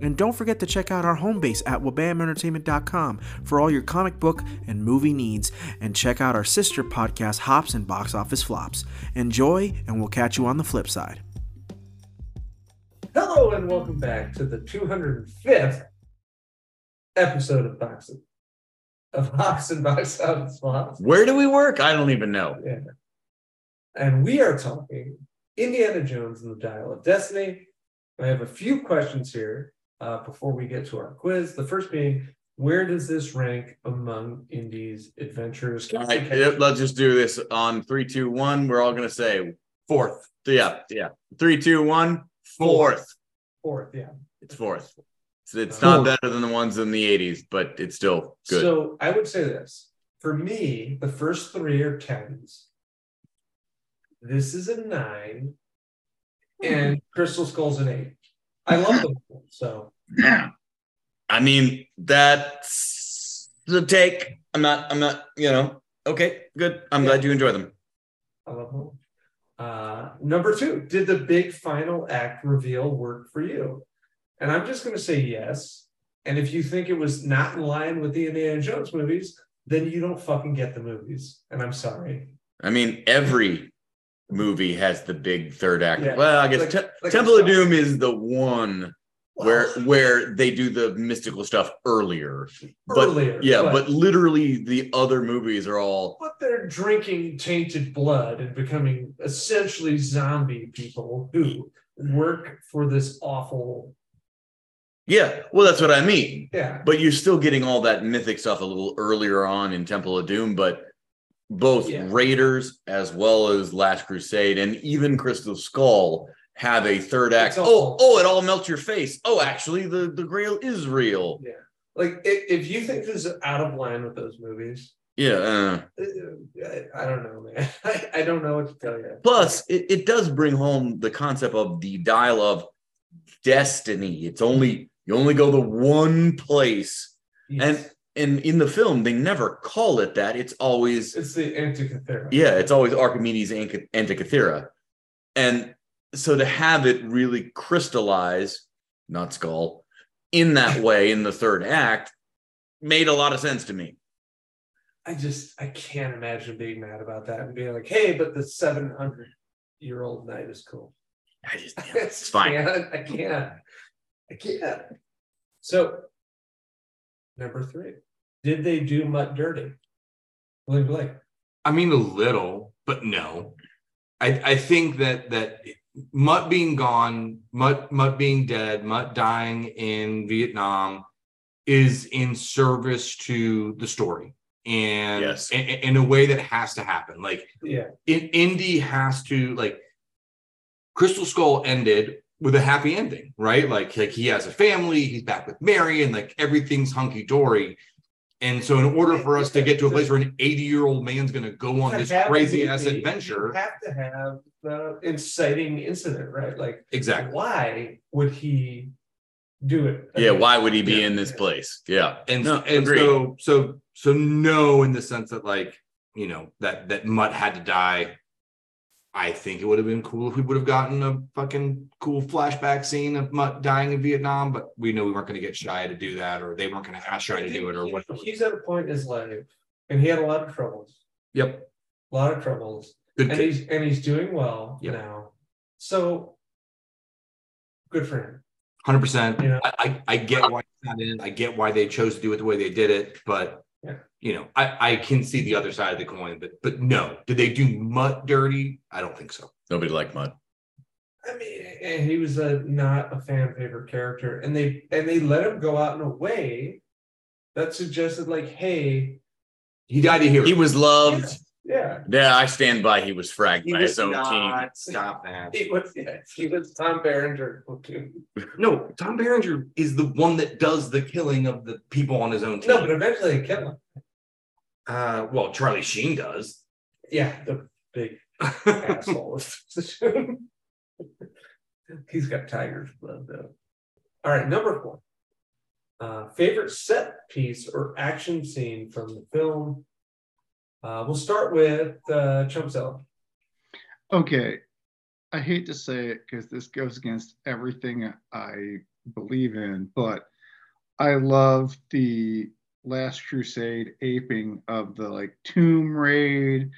And don't forget to check out our home base at wabamentertainment.com for all your comic book and movie needs. And check out our sister podcast, Hops and Box Office Flops. Enjoy, and we'll catch you on the flip side. Hello and welcome back to the 205th episode of Boxing of Hops and Box Office Flops. Where do we work? I don't even know. Yeah. And we are talking Indiana Jones and the Dial of Destiny. I have a few questions here uh, before we get to our quiz. The first being, where does this rank among Indy's adventures? All right, let's just do this on three, two, one. We're all gonna say Fourth. yeah, yeah. Three, two, one. Fourth. Fourth, yeah. It's fourth. So it's not better than the ones in the '80s, but it's still good. So I would say this for me, the first three are tens. This is a nine, and Crystal Skull's an eight. I love them, so Yeah. I mean, that's the take. I'm not. I'm not. You know. Okay, good. I'm Yeah. glad you enjoy them. I love them. Uh, number two, did the big final act reveal work for you? And I'm just going to say yes. And if you think it was not in line with the Indiana Jones movies, then you don't fucking get the movies. And I'm sorry. I mean, every movie has the big third act. Yeah. Well, I guess Like- Te- like Temple of Doom is the one where where they do the mystical stuff earlier. But earlier, yeah, but- but literally the other movies are all But they're drinking tainted blood and becoming essentially zombie people who work for this awful. yeah. Well, that's what I mean. Yeah. But you're still getting all that mythic stuff a little earlier on in Temple of Doom. But both Yeah. Raiders as well as Last Crusade and even Crystal Skull have a third act. Oh, oh, it all melts your face. Oh, actually, the the Grail is real. Yeah. Like if, if you think this is out of line with those movies, Yeah. uh, I, I don't know, man. <laughs> I, I don't know what to tell you. Plus, it, it does bring home the concept of the dial of destiny. It's only you only go to one place, and and in the film they never call it that. It's always it's the Antikythera. yeah, it's always Archimedes Antikythera, and so to have it really crystallize, not skull, in that <laughs> way in the third act, made a lot of sense to me. I just I can't imagine being mad about that and being like, hey, but the 700 year old knight is cool. I just, <laughs> I it's fine. can't, I can't. I can't. So, number three, did they do Mutt dirty? Bling Blake. I mean, a little, but no. I, I think that that Mutt being gone, Mutt Mutt being dead, Mutt dying in Vietnam is in service to the story and Yes. in, in a way that has to happen. Like Yeah. in, Indy has to like Crystal Skull ended with a happy ending, right? Like like he has a family, he's back with Mary, and like everything's hunky dory. And so, in order for us to get to a place where an 80 year old man's going to go on this crazy ass adventure, You have to have the inciting incident, right? Like, exactly. why would he do it? Yeah, why would he be Yeah. in this place? Yeah, And No, and agreed. so so so no, in the sense that like you know that that Mutt had to die. I think it would have been cool if we would have gotten a fucking cool flashback scene of Mutt dying in Vietnam, but we know we weren't going to get Shia to do that, or they weren't going to ask Shia to do it, or whatever. He's at a point in his life, and he had a lot of troubles. Yep, A lot of troubles. good. and he's and he's doing well Yep. now. So good for him. Hundred percent. You know? I, I get why it's not in. I get why they chose to do it the way they did it, but Yeah. You know, I I can see the other side of the coin. But but no, did they do Mutt dirty? I don't think so. nobody liked Mutt. I mean, he was a not a fan favorite character, and they and they let him go out in a way that suggested like, hey, He died a hero. He was loved. yeah, Yeah, I stand by. He was fragged He by was his own team. Stop that. he was yeah, he was Tom Berenger. <laughs> No, Tom Berenger is the one that does the killing of the people on his own team. No, but eventually they kill him. Uh, well, Charlie Sheen does. Yeah, the big asshole. <laughs> He's got tiger's blood though. All right, number four. Uh, favorite set piece or action scene from the film. Uh, we'll start with uh, Chumpzilla. Okay. I hate to say it because this goes against everything I believe in, but I love the Last Crusade aping of the like Tomb Raid.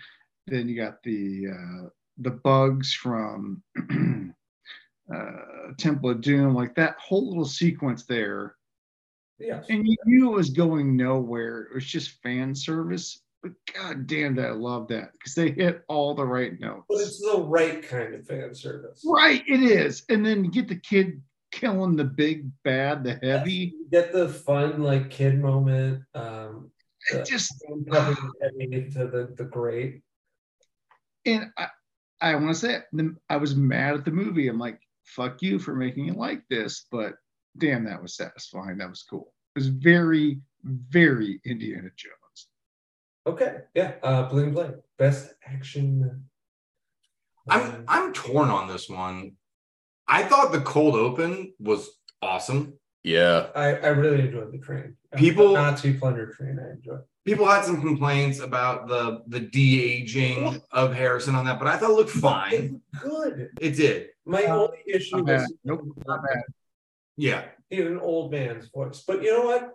Then you got the uh, the bugs from <clears throat> uh, Temple of Doom, like that whole little sequence there. Yeah, And you knew it was going nowhere. It was just fan service. But god damn that I love that because they hit all the right notes. but it's the right kind of fan service. Right, it is. And then you get the kid killing the big bad, the heavy. You get the fun like kid moment. Um, It just coming heavy to the the great. and I, I want to say it, I was mad at the movie. I'm like, fuck you for making it like this, but damn, that was satisfying. That was cool. It was very, very Indiana Jones. Okay, yeah, uh, Bling Bling, best action. I'm um, I'm torn on this one. I thought the cold open was awesome. Yeah, I, I really enjoyed the train. People- Nazi plunder train. I enjoyed. People had some complaints about the the de aging of Harrison on that, but I thought it looked fine. Good. It did. My only issue was Nope, not bad. Yeah. he had an old man's voice, but you know what?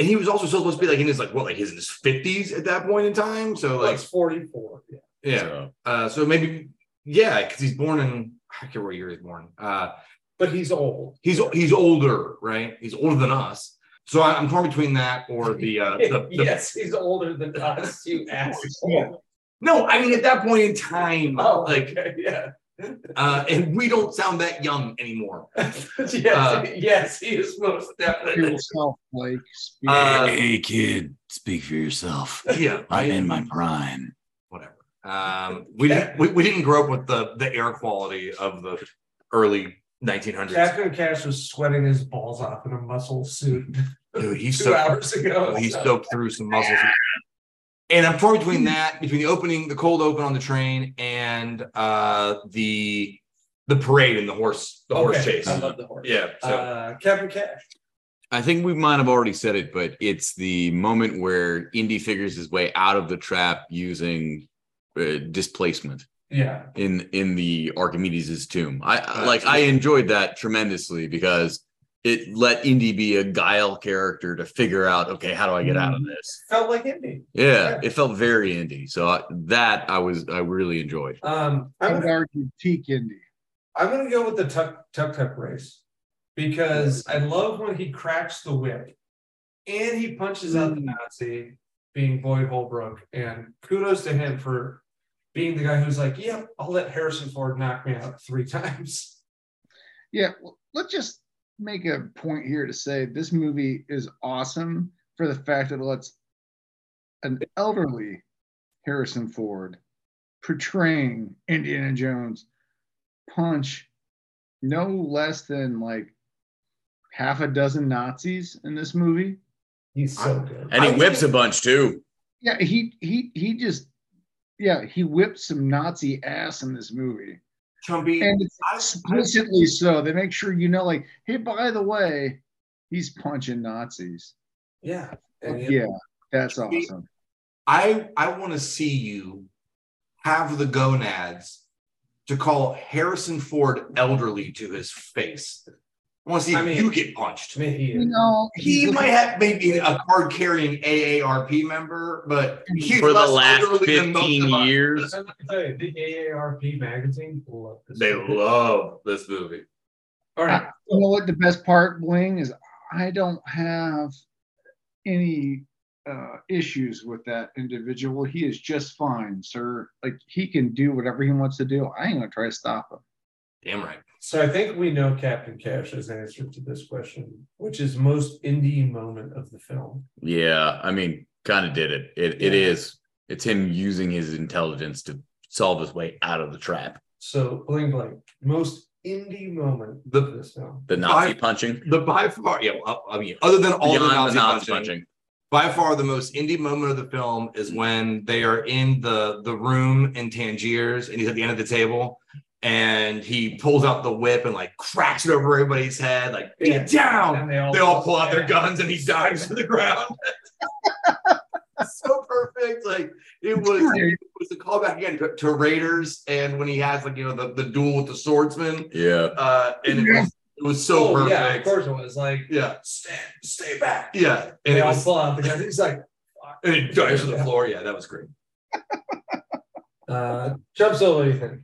And he was also supposed to be like in his like what like his in his fifties at that point in time. So Like like forty four. Yeah. yeah. So, Uh so maybe yeah, because he's born in I can't remember what year he's born. Uh But he's old. he's he's older, right? He's older than us. So I, I'm torn between that or the uh <laughs> the, the yes, he's older than us. You <laughs> asshole. no, I mean at that point in time, Oh, like okay, yeah. uh and we don't sound that young anymore. <laughs> yes, Uh, yes, he is most definitely. Yourself, Blake. Uh, hey, kid, speak for yourself. Yeah. I'm in my prime. Um, we didn't we, we didn't grow up with the the air quality of the early 1900s. Captain Cash was sweating his balls off in a muscle suit Dude, he's <laughs> two so hours ago. he so- soaked through some muscles. And I'm torn between that, between the opening, the cold open on the train, and uh the the parade and the horse, the horse chase. I love the horse. Yeah. So Uh, Captain Cash. I think we might have already said it, but it's the moment where Indy figures his way out of the trap using uh, displacement Yeah. in in the Archimedes' tomb. I Uh, like I enjoyed that tremendously because it let Indy be a guile character to figure out, okay, how do I get out of this? Felt like Indy. Yeah, Yeah. it felt very Indy. So I, that I was I really enjoyed. Um, I I'm would argue Teak Indy. I'm gonna go with the tuck tuck tuck race because I love when he cracks the whip and he punches out the Mm. Nazi, being Boyd Holbrook, and kudos to him for being the guy who's like, "Yep, I'll let Harrison Ford knock me out three <laughs> times." Yeah, well, let's just make a point here to say this movie is awesome for the fact that it lets an elderly Harrison Ford portraying Indiana Jones punch no less than like half a dozen Nazis in this movie. He's so good. And he I whips a bunch too. Yeah, he he he just yeah, he whips some Nazi ass in this movie. Chumpy, And it's I- explicitly so. They make sure you know, like, hey, by the way, he's punching Nazis. Yeah, and Yeah, that's awesome. I I want to see you have the gonads to call Harrison Ford elderly to his face. I want to see I if mean- you get punched. to me, he You know, He might have maybe a card carrying AARP member, but he's For the less last elderly than most of 15 us. years. I'm gonna tell you, the AARP magazine loved this. They movie. love this movie. All right, You know what? The best part, Bling, is I don't have any uh, issues with that individual. He is just fine, sir. Like he can do whatever he wants to do. I ain't gonna try to stop him. Damn right. So I think we know Captain Cash's answer to this question, which is most Indy moment of the film. Yeah, I mean, kind of did it. It it Yeah. is. It's him using his intelligence to solve his way out of the trap. So bling bling, most Indy moment The- of this film. The Nazi I- punching. The by far, yeah. well, I mean, other than all the Beyond Nazi, punching, by far the most Indy moment of the film is when they are in the the room in Tangiers and he's at the end of the table and he pulls out the whip and like cracks it over everybody's head, like Yeah. get down. And they all, They all pull out their guns and he dives to the ground. <laughs> so perfect. Like it was, it was a callback again to, to Raiders and when he has like you know the, the duel with the swordsman. Yeah. Uh and it was it was so oh, perfect. yeah, of course it was. Like, Yeah. stay, stay back. Yeah. And And they it all was pull out the gun. He's like, fuck. and it dives to the floor. Yeah, that was great. Uh, Jump Solo, what do you think?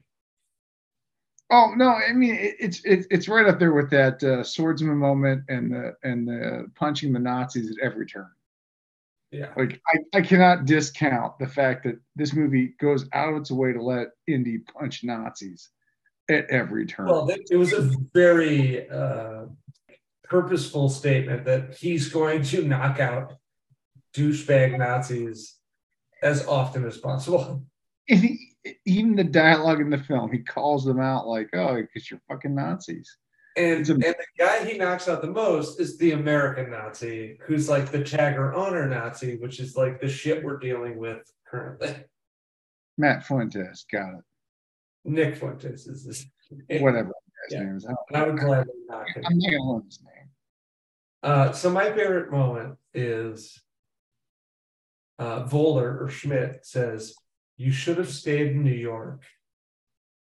Oh no, I mean it, it's it's it's right up there with that uh, swordsman moment and the and the punching the Nazis at every turn. Yeah. Like I, I cannot discount the fact that this movie goes out of its way to let Indy punch Nazis at every turn. Well, it was a very uh, purposeful statement that he's going to knock out douchebag Nazis as often as possible. He, even the dialogue in the film, he calls them out like, "Oh, because you're fucking Nazis." And, and the guy he knocks out the most is the American Nazi, who's like the Chagger honor Nazi, which is like the shit we're dealing with currently. Matt Fuentes, got it. Nick Fuentes is this. Whatever his Yeah. name is. I would gladly knock. I'm not gonna learn his name. Uh, so my favorite moment is uh, Voller or Schmidt says, "You should have stayed in New York,"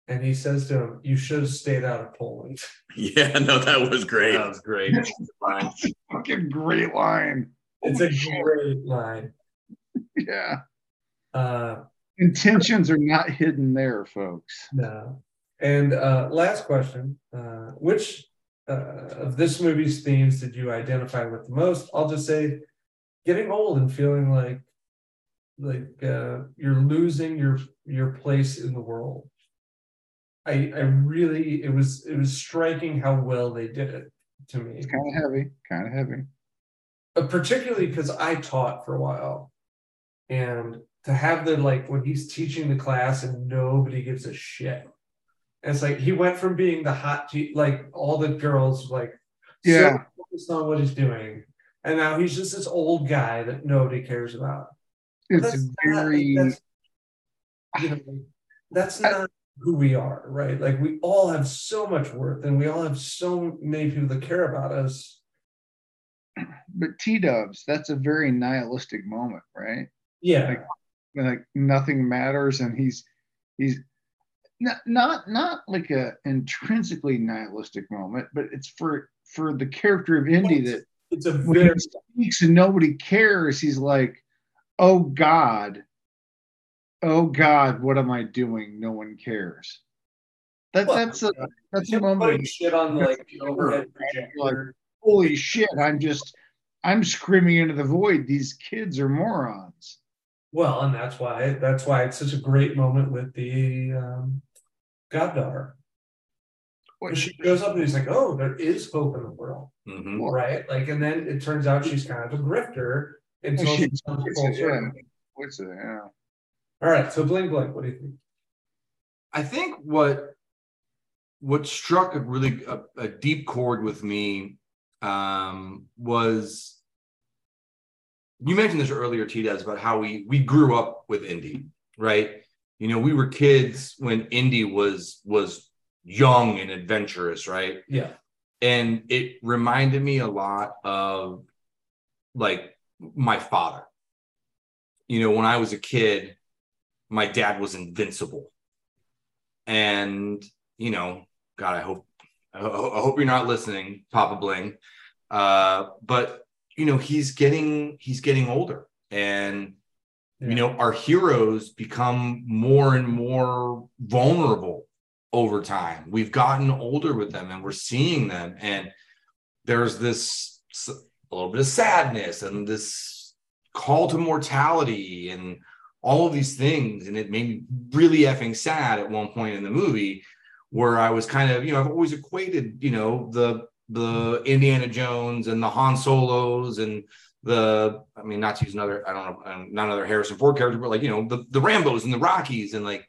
and he says to him, "You should have stayed out of Poland." <laughs> Yeah, no, that was great. That was great. Fine. Fucking great line. It's a great line. Yeah. Uh, Intentions are not hidden there, folks. no. And uh, last question: uh, Which uh, of this movie's themes did you identify with the most? I'll just say, getting old and feeling like like uh, you're losing your your place in the world. I I really it was it was striking how well they did it to me, It's kind of heavy, kind of heavy. Uh, particularly because I taught for a while, and to have the like when he's teaching the class and nobody gives a shit. And it's like he went from being the hot te- like all the girls like so Yeah. focused on what he's doing, and now he's just this old guy that nobody cares about. It's That's not- very that's, <sighs> you know, that's not who we are, right? Like we all have so much worth, and we all have so many people that care about us. but T Dubs, that's a very nihilistic moment, right? Yeah, Like- Like nothing matters, and he's he's not not not like a intrinsically nihilistic moment, but it's for for the character of Indy that it's a very he speaks and nobody cares, he's like, "Oh God, oh God, what am I doing? No one cares." That Well, that's a that's a moment. Shit on like the overhead projector. Holy shit! I'm just I'm screaming into the void. These kids are morons. Well, and that's why that's why it's such a great moment with the um, goddaughter. When she goes up and he's like, "Oh, there is hope in the world." Mhm. Right? Like, and then it turns out she's kind of a grifter until she she- becomes it's full a- circle. What's? Yeah. All right, so bling bling, what do you think? I think what what struck a really a, a deep chord with me um, was you mentioned this earlier, T. Dez, about how we we grew up with Indy, right? You know, we were kids when Indy was was young and adventurous, right? Yeah, and it reminded me a lot of like my father. You know when i was a kid my dad was invincible. And you know god i hope i hope you're not listening papa bling. Uh but you know he's getting he's getting older. And Yeah. you know our heroes become more and more vulnerable over time. We've gotten older with them and we're seeing them. And there's this a little bit of sadness and this call to mortality and all of these things. And it made me really effing sad at one point in the movie where i was kind of you know i've always equated you know the the indiana jones and the han solos and the I mean, not to use another, I don't know, um, not another Harrison Ford character, but like you know, the the Rambo's and the Rockies, and like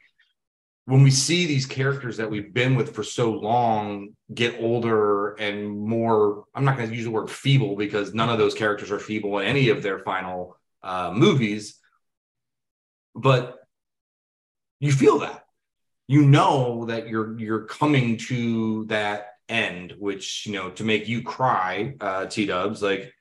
when we see these characters that we've been with for so long get older and more, I'm not going to use the word feeble because none of those characters are feeble in any of their final uh, movies, but you feel that you know that you're you're coming to that end, which you know to make you cry, uh, T Dubs, like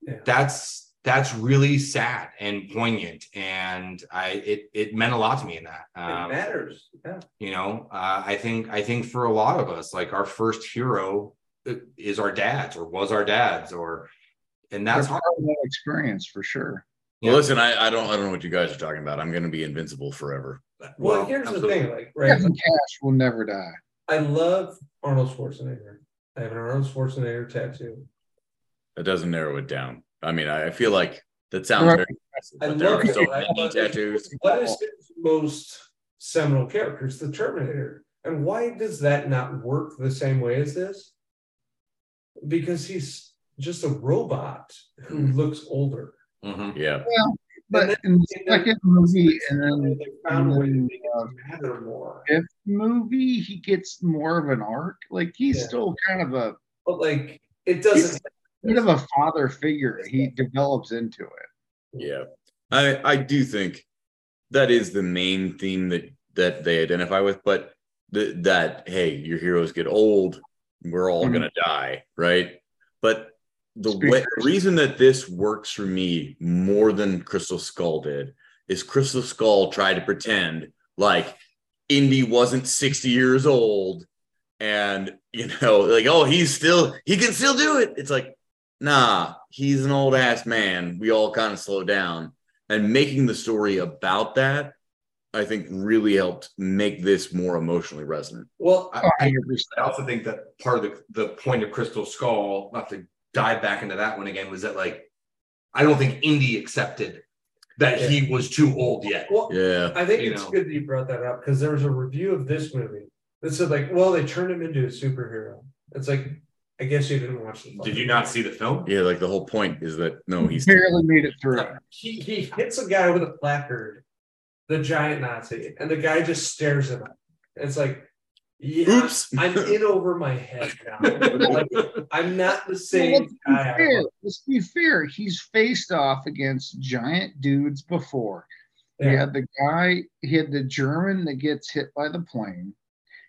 Yeah. that's that's really sad and poignant, and I it it meant a lot to me in that. it Um, matters. Yeah, you know, uh, I think I think for a lot of us, like our first hero uh, is our dads or was our dads, or and that's That's hard. part that experience for sure. Well, listen, I, I don't I don't know what you guys are talking about. I'm going to be invincible forever. Well, here's absolutely. the thing, like, right? Kevin Cash will never die. I love Arnold Schwarzenegger. I have an Arnold Schwarzenegger tattoo. That doesn't narrow it down. I mean, I, I feel like that sounds Right. very impressive, I but there love are it. so I many tattoos. What is his most seminal character? It's the Terminator. And why does that not work the same way as this? Because he's just a robot who looks older. Mhm. Yeah. Well, but then- in the second movie and then they found a way to make it matter more. fifth movie, he gets more of an arc. Like he's Yeah. still kind of a But like it doesn't bit of a father figure. He develops into it. Yeah. I I do think that is the main theme that that they identify with, but the, that hey, your heroes get old, we're all Mhm. gonna die, right? But the way, reason that this works for me more than Crystal Skull did is Crystal Skull tried to pretend like Indy wasn't 60 years old and you know, like, oh, he's still he can still do it. It's like, nah, he's an old ass man. We all kind of slow down. And making the story about that, I think really helped make this more emotionally resonant. well oh, I, I I also think that part of the, the point of Crystal Skull, not to dive back into that one again, was that like I don't think Indy accepted that he was too old yet. well Yeah. I think You it's know. good that you brought that up because there was a review of this movie that said like, well, they turned him into a superhero. It's like I guess you didn't watch the. Did you not see the film? Yeah, like the whole point is that no, he's barely made it through. He he hits a guy with a placard, the giant Nazi, and the guy just stares at him. It's like, yeah, Oops. I'm in over my head now. like, I'm not the Well, same let's be guy. Fair. Let's be fair. He's faced off against giant dudes before. He Yeah. had the guy, he had the German that gets hit by the plane.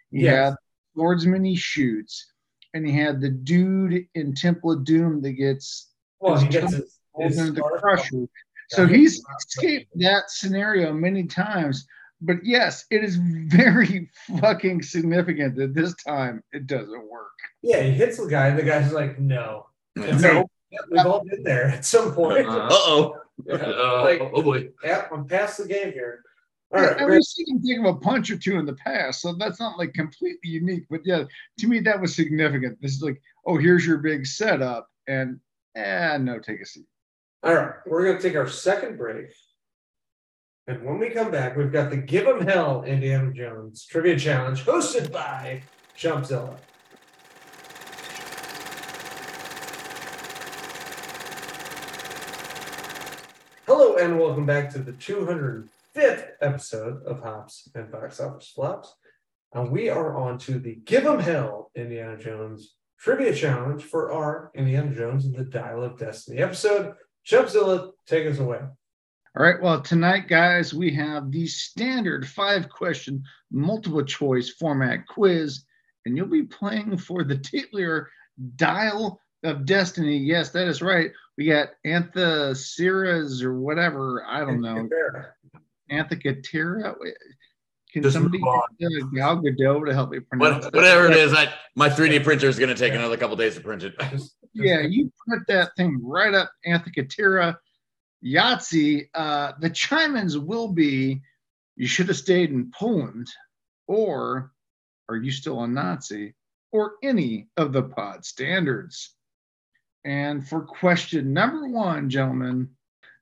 He Yes. had the swordsman he shoots, and he had the dude in Temple of Doom that gets Well, he gets his, his into the crusher. off. So he's escaped that scenario many times. But yes, it is very <laughs> fucking significant that this time it doesn't work. Yeah, he hits the guy, and the guy's like, no. It's No. like, yeah, we've all been there at some point. Uh-huh. Uh-oh. <laughs> Yeah. Uh, Like- oh boy. Yeah, I'm past the game here. All Yeah, right, and we've seen him think of a punch or two in the past, so that's not like completely unique. But yeah, to me that was significant. This is like, oh, here's your big setup, and eh, no, take a seat. All right, we're going to take our second break. And when we come back, we've got the Give 'em Hell Indiana Jones Trivia Challenge hosted by Chumpzilla. Hello, and welcome back to the 205th episode of Hops and Box Office Flops. And we are on to the Give 'em Hell Indiana Jones Trivia Challenge for our Indiana Jones and the Dial of Destiny episode. Chumpzilla, take us away. All right, well, tonight, guys, we have the standard five question multiple choice format quiz, and you'll be playing for the Titler Dial of Destiny. Yes, that is right. We got Anthasiras or whatever. I don't know. Anthacatera. Can Just somebody get uh, Gal Gadot to help me pronounce What, that? whatever it is, I my 3D printer is gonna take another couple days to print it. Yeah, you print that thing right up Anthacatera. Yahtzee. Uh, the chime-ins will be you should have stayed in Poland, or are you still a Nazi, or any of the pod standards. And for question number one, gentlemen,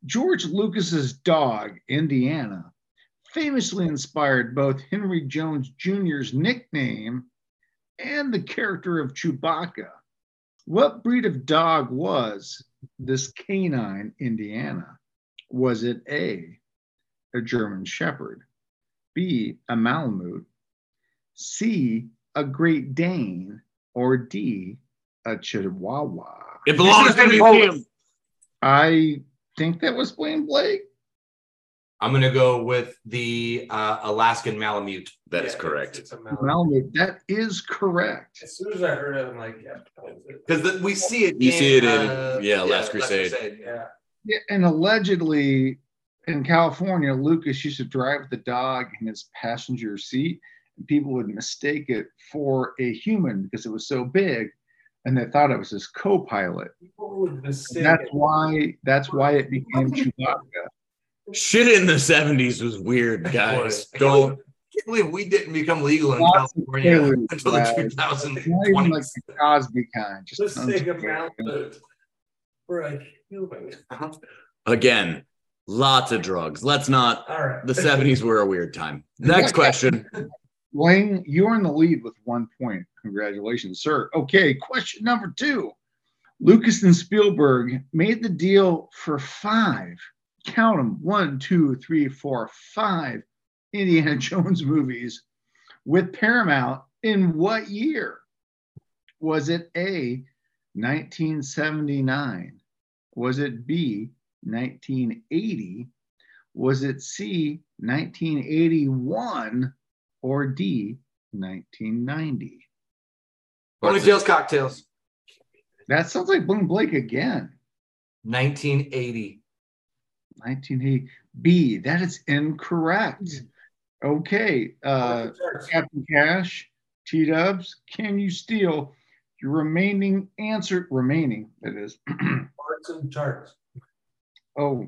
George Lucas's dog, Indiana, famously inspired both Henry Jones Jr.'s nickname and the character of Chewbacca. What breed of dog was this canine Indiana? Was it A, a German Shepherd, B, a Malamute, C, a Great Dane, or D, a Chihuahua? It belongs to museum. I think that was Bling Blake. I'm gonna go with the uh, Alaskan Malamute. That is Yeah, correct. It's, it's a Malamute. Malamute. That is correct. As soon as I heard it, I'm like, yeah. that was it. Because we see it. You see it in- uh, yeah, Last Crusade. Yeah. Yeah, and allegedly in California, Lucas used to drive the dog in his passenger seat, and people would mistake it for a human because it was so big, and they thought it was his co-pilot. People That's why. That's why it became Chewbacca. Shit in the 70s was weird, guys. Boy, I Don't can't believe we didn't become legal in Lots California failures, <laughs> until the guys. Not even 2020s. like the Cosby kind. Just Mistake a tons of- Malamute for a human. Uh-huh. again, lots of drugs. Let's not All right. the 70s were a weird time. <laughs> Next question. <laughs> Wayne, you're in the lead with one point. Congratulations, sir. Okay, question number two. Lucas and Spielberg made the deal for five, count them, one, two, three, four, five Indiana <laughs> Jones movies with Paramount in what year? Was it A, 1979? Was it B, 1980? Was it C, 1981? Or D, 1990? Ponytails, cocktails. That sounds like Boone Blake again. 1980. 1980. B, that is incorrect. Okay. Uh, Captain Cash, T Dubs, can you steal your remaining answer? Remaining, that is. <clears throat> Parts and charts. oh,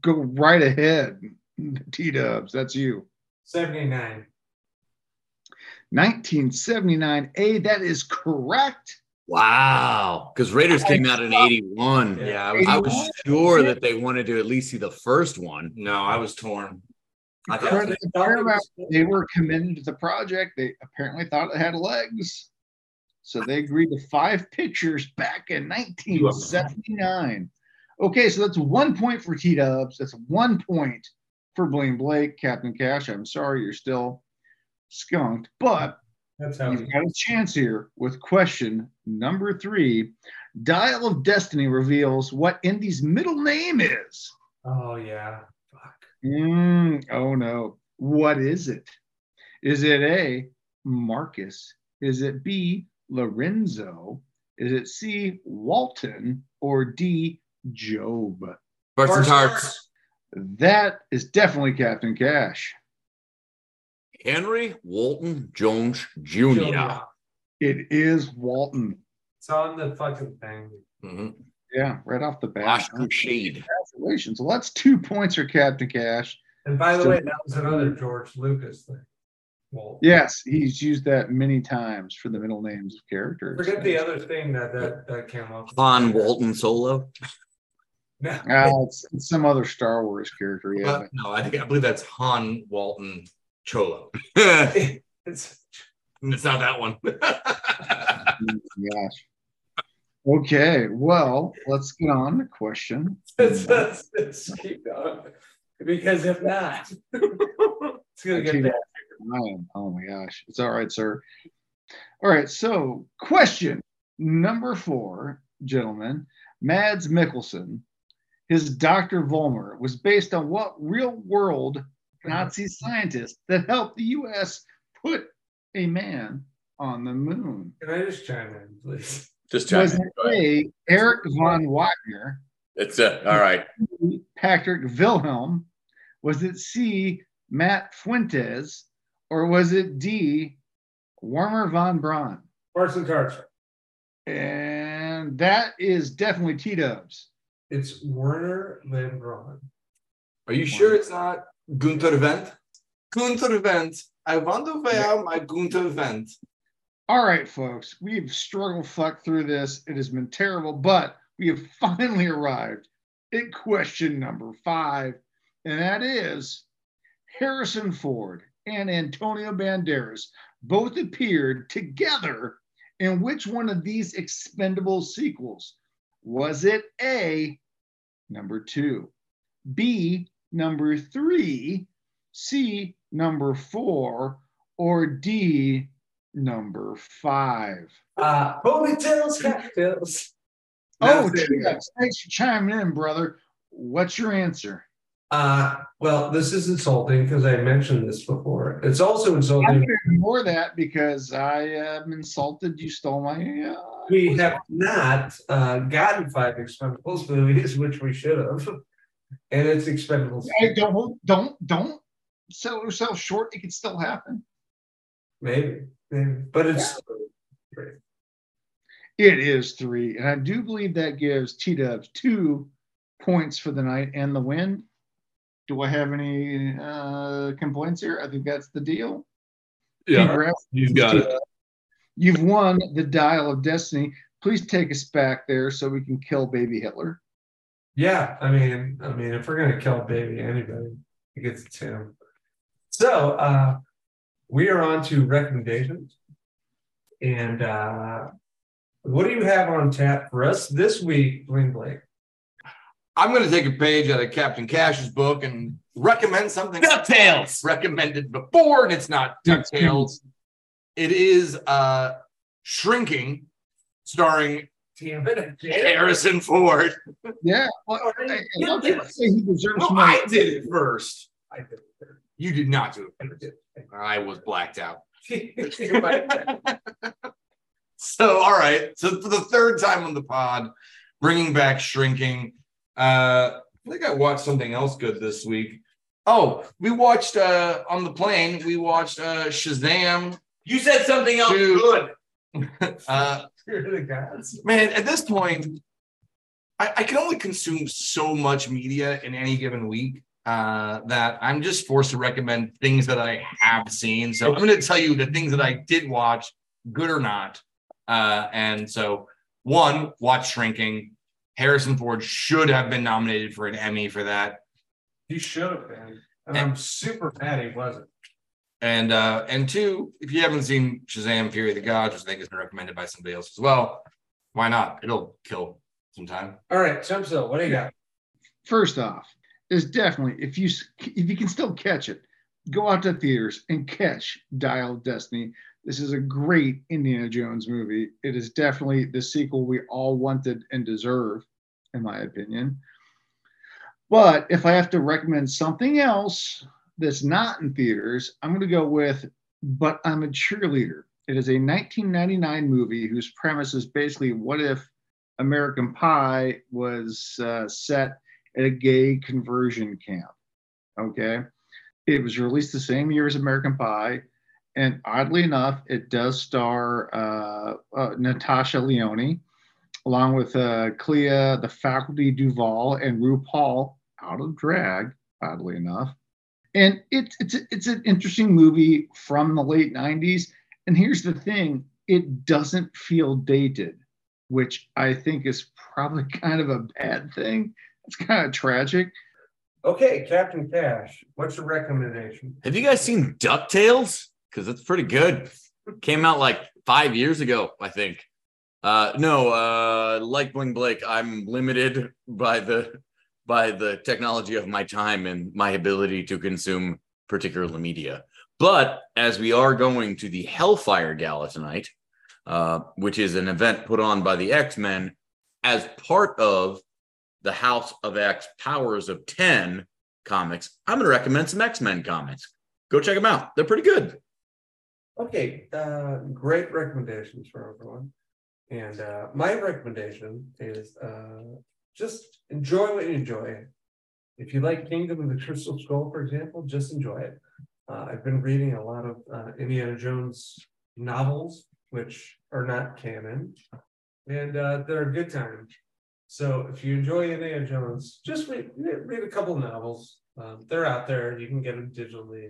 go right ahead, T Dubs. That's you. 79. 1979. A, that is correct. Wow. Because Raiders came out in 81. Yeah, I was, I was sure that they wanted to at least see the first one. no, I was torn. I thought Credit to Paramount, They were committed to the project. They apparently thought it had legs. So they agreed to five pictures back in 1979. Okay, so that's one point for T Dubs. That's one point for Bling Blake, Captain Cash. I'm sorry you're still skunked, but That's how. You've got a chance here with question number three. Dial of Destiny reveals what Indy's middle name is. Oh yeah. Fuck. Mm, oh no. What is it? Is it A, Marcus? Is it B, Lorenzo? Is it C, Walton? Or D, Job? Parts and Parts. tarts. That is definitely Captain Cash. Henry Walton Jones Jr. Junior. It is Walton. It's on the fucking thing. Mhm. Yeah, right off the bat. Last Crusade. Congratulations. Well, that's two points for Captain Cash. And by the So- way, that was another George Lucas thing. Well, Yes, he's used that many times for the middle names of characters. forget the other thing that that, that came up. Han Walton Solo. No. Uh, it's, it's some other Star Wars character. Yeah, Uh, no, I think I believe that's Han Walton Cholo. <laughs> It's It's not that one. gosh. Okay, well, let's get on to question. it's, it's, it's keep going. Because if not, <laughs> it's gonna get bad. Oh my gosh. It's all right, sir. All right. So, question number four, gentlemen. Mads Mikkelsen, his Dr. Voller was based on what real world Nazi scientist that helped the U.S. put a man on the moon? Can I just chime in, please? Just chime Was in. it A. Eric von Wagner? It's uh, all right. Patrick Wilhelm? Was it C. Matt Fuentes? Or was it D. Wernher von Braun? Parts and tarts. And that is definitely T Dubs. It's Wernher von Braun. Are you sure it's not Gunther Wendt? Gunther Wendt. I wonder where my Gunther Wendt. All right, folks, we've struggled fuck through this. It has been terrible, but we have <laughs> finally arrived at question number five, and that is Harrison Ford and Antonio Banderas both appeared together in which one of these expendable sequels? Was it A, number two, B, number three, C, number four, or D, number five? Uh, ponytails, cocktails. Oh, thanks for chiming in, brother. What's your answer? Uh, well, this is insulting because I mentioned this before. It's also insulting. to ignore that because I am insulted. You stole my. Uh, We have not uh, gotten five Expendables movies, which we should have. And it's expendable. Hey, don't don't don't sell yourself short. It could still happen. Maybe, maybe. But it's It is three, and I do believe that gives T Dubs two points for the night and the win. Do I have any uh, complaints here? I think that's the deal. Congrats. You've got it. You've won the Dial of Destiny. Please take us back there so we can kill baby Hitler. Yeah. I mean, I mean, if we're gonna kill a baby anybody, it gets it's him. So uh, we are on to recommendations, and uh, what do you have on tap for us this week, Bling Blake? I'm going to take a page out of Captain Cash's book and recommend something DuckTales. recommended before, and it's not DuckTales. It is uh, Shrinking, starring Damn it, Harrison Ford. Yeah. Well, I, I love to say he deserves No, more. I did it first. I did it first. You did not do it. it. I was blacked out. <laughs> So, all right. So, for the third time on the pod, bringing back shrinking. Uh, I think I watched something else good this week. Oh, we watched uh on the plane. We watched uh Shazam. You said something else Dude. good. <laughs> Uh, Spirit of the gods. man, at this point, I, I can only consume so much media in any given week uh, that I'm just forced to recommend things that I have seen. So I'm going to tell you the things that I did watch, good or not. Uh, and so, one, watch Shrinking. Harrison Ford should have been nominated for an Emmy for that. He should have been. And I'm super mad he wasn't. And uh, and two, if you haven't seen Shazam: Fury of the Gods, which I think has been recommended by somebody else as well, why not? It'll kill some time. All right, Chumso, what do you got? First off, is definitely if you if you can still catch it, go out to theaters and catch Dial of Destiny. This is a great Indiana Jones movie. It is definitely the sequel we all wanted and deserve, in my opinion. But if I have to recommend something else that's not in theaters, I'm going to go with But I'm a Cheerleader. It is a 1999 movie whose premise is basically what if American Pie was uh, set at a gay conversion camp. Okay. It was released the same year as American Pie. And oddly enough, it does star uh, uh, Natasha Lyonne, along with uh, Clea, the faculty DuVall, and RuPaul out of drag, oddly enough. And it's, it's, it's an interesting movie from the late 90s. And here's the thing it doesn't feel dated, which I think is probably <laughs> kind of a bad thing. It's kind of tragic. Okay, Captain Cash, what's your recommendation? Have you guys seen DuckTales? Because it's pretty good. Came out like five years ago, I think. Uh, no, uh, like Bling Blake, I'm limited by the by the technology of my time and my ability to consume particular media. But as we are going to the Hellfire Gala tonight, uh, which is an event put on by the X Men as part of the House of X Powers of 10 comics, I'm going to recommend some X Men comics. Go check them out. They're pretty good. Okay, uh, great recommendations for everyone. And uh, my recommendation is uh, just enjoy what you enjoy. If you like Kingdom of the Crystal Skull, for example, just enjoy it. Uh, I've been reading a lot of uh, Indiana Jones novels, which are not canon, and uh, they're a good time. So if you enjoy Indiana Jones, just read, read a couple novels. Um, they're out there. You can get them digitally.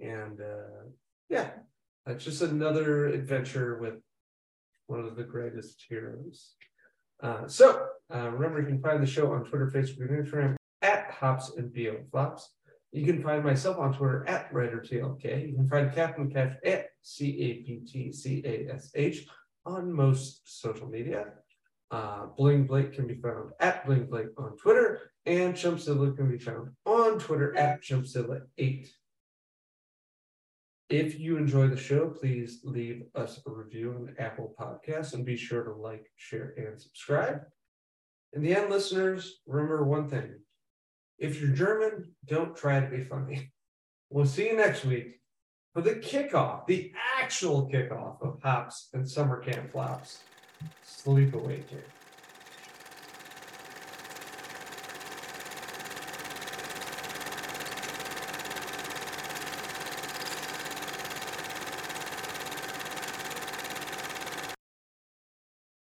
And uh, yeah, it's just another adventure with one of the greatest heroes. Uh, so uh, remember, you can find the show on Twitter, Facebook, and Instagram at Hops and BO Flops. You can find myself on Twitter at WriterTLK. You can find Captain Cash at C A P T C A S H on most social media. Uh, Bling Blake can be found at Bling Blake on Twitter, and Chumpzilla can be found on Twitter at Chumpzilla8. If you enjoy the show, please leave us a review on Apple Podcasts and be sure to like, share, and subscribe. In the end, listeners, remember one thing. If you're German, don't try to be funny. We'll see you next week for the kickoff, the actual kickoff of Hops and Summer Camp Flops. Sleep away, kids.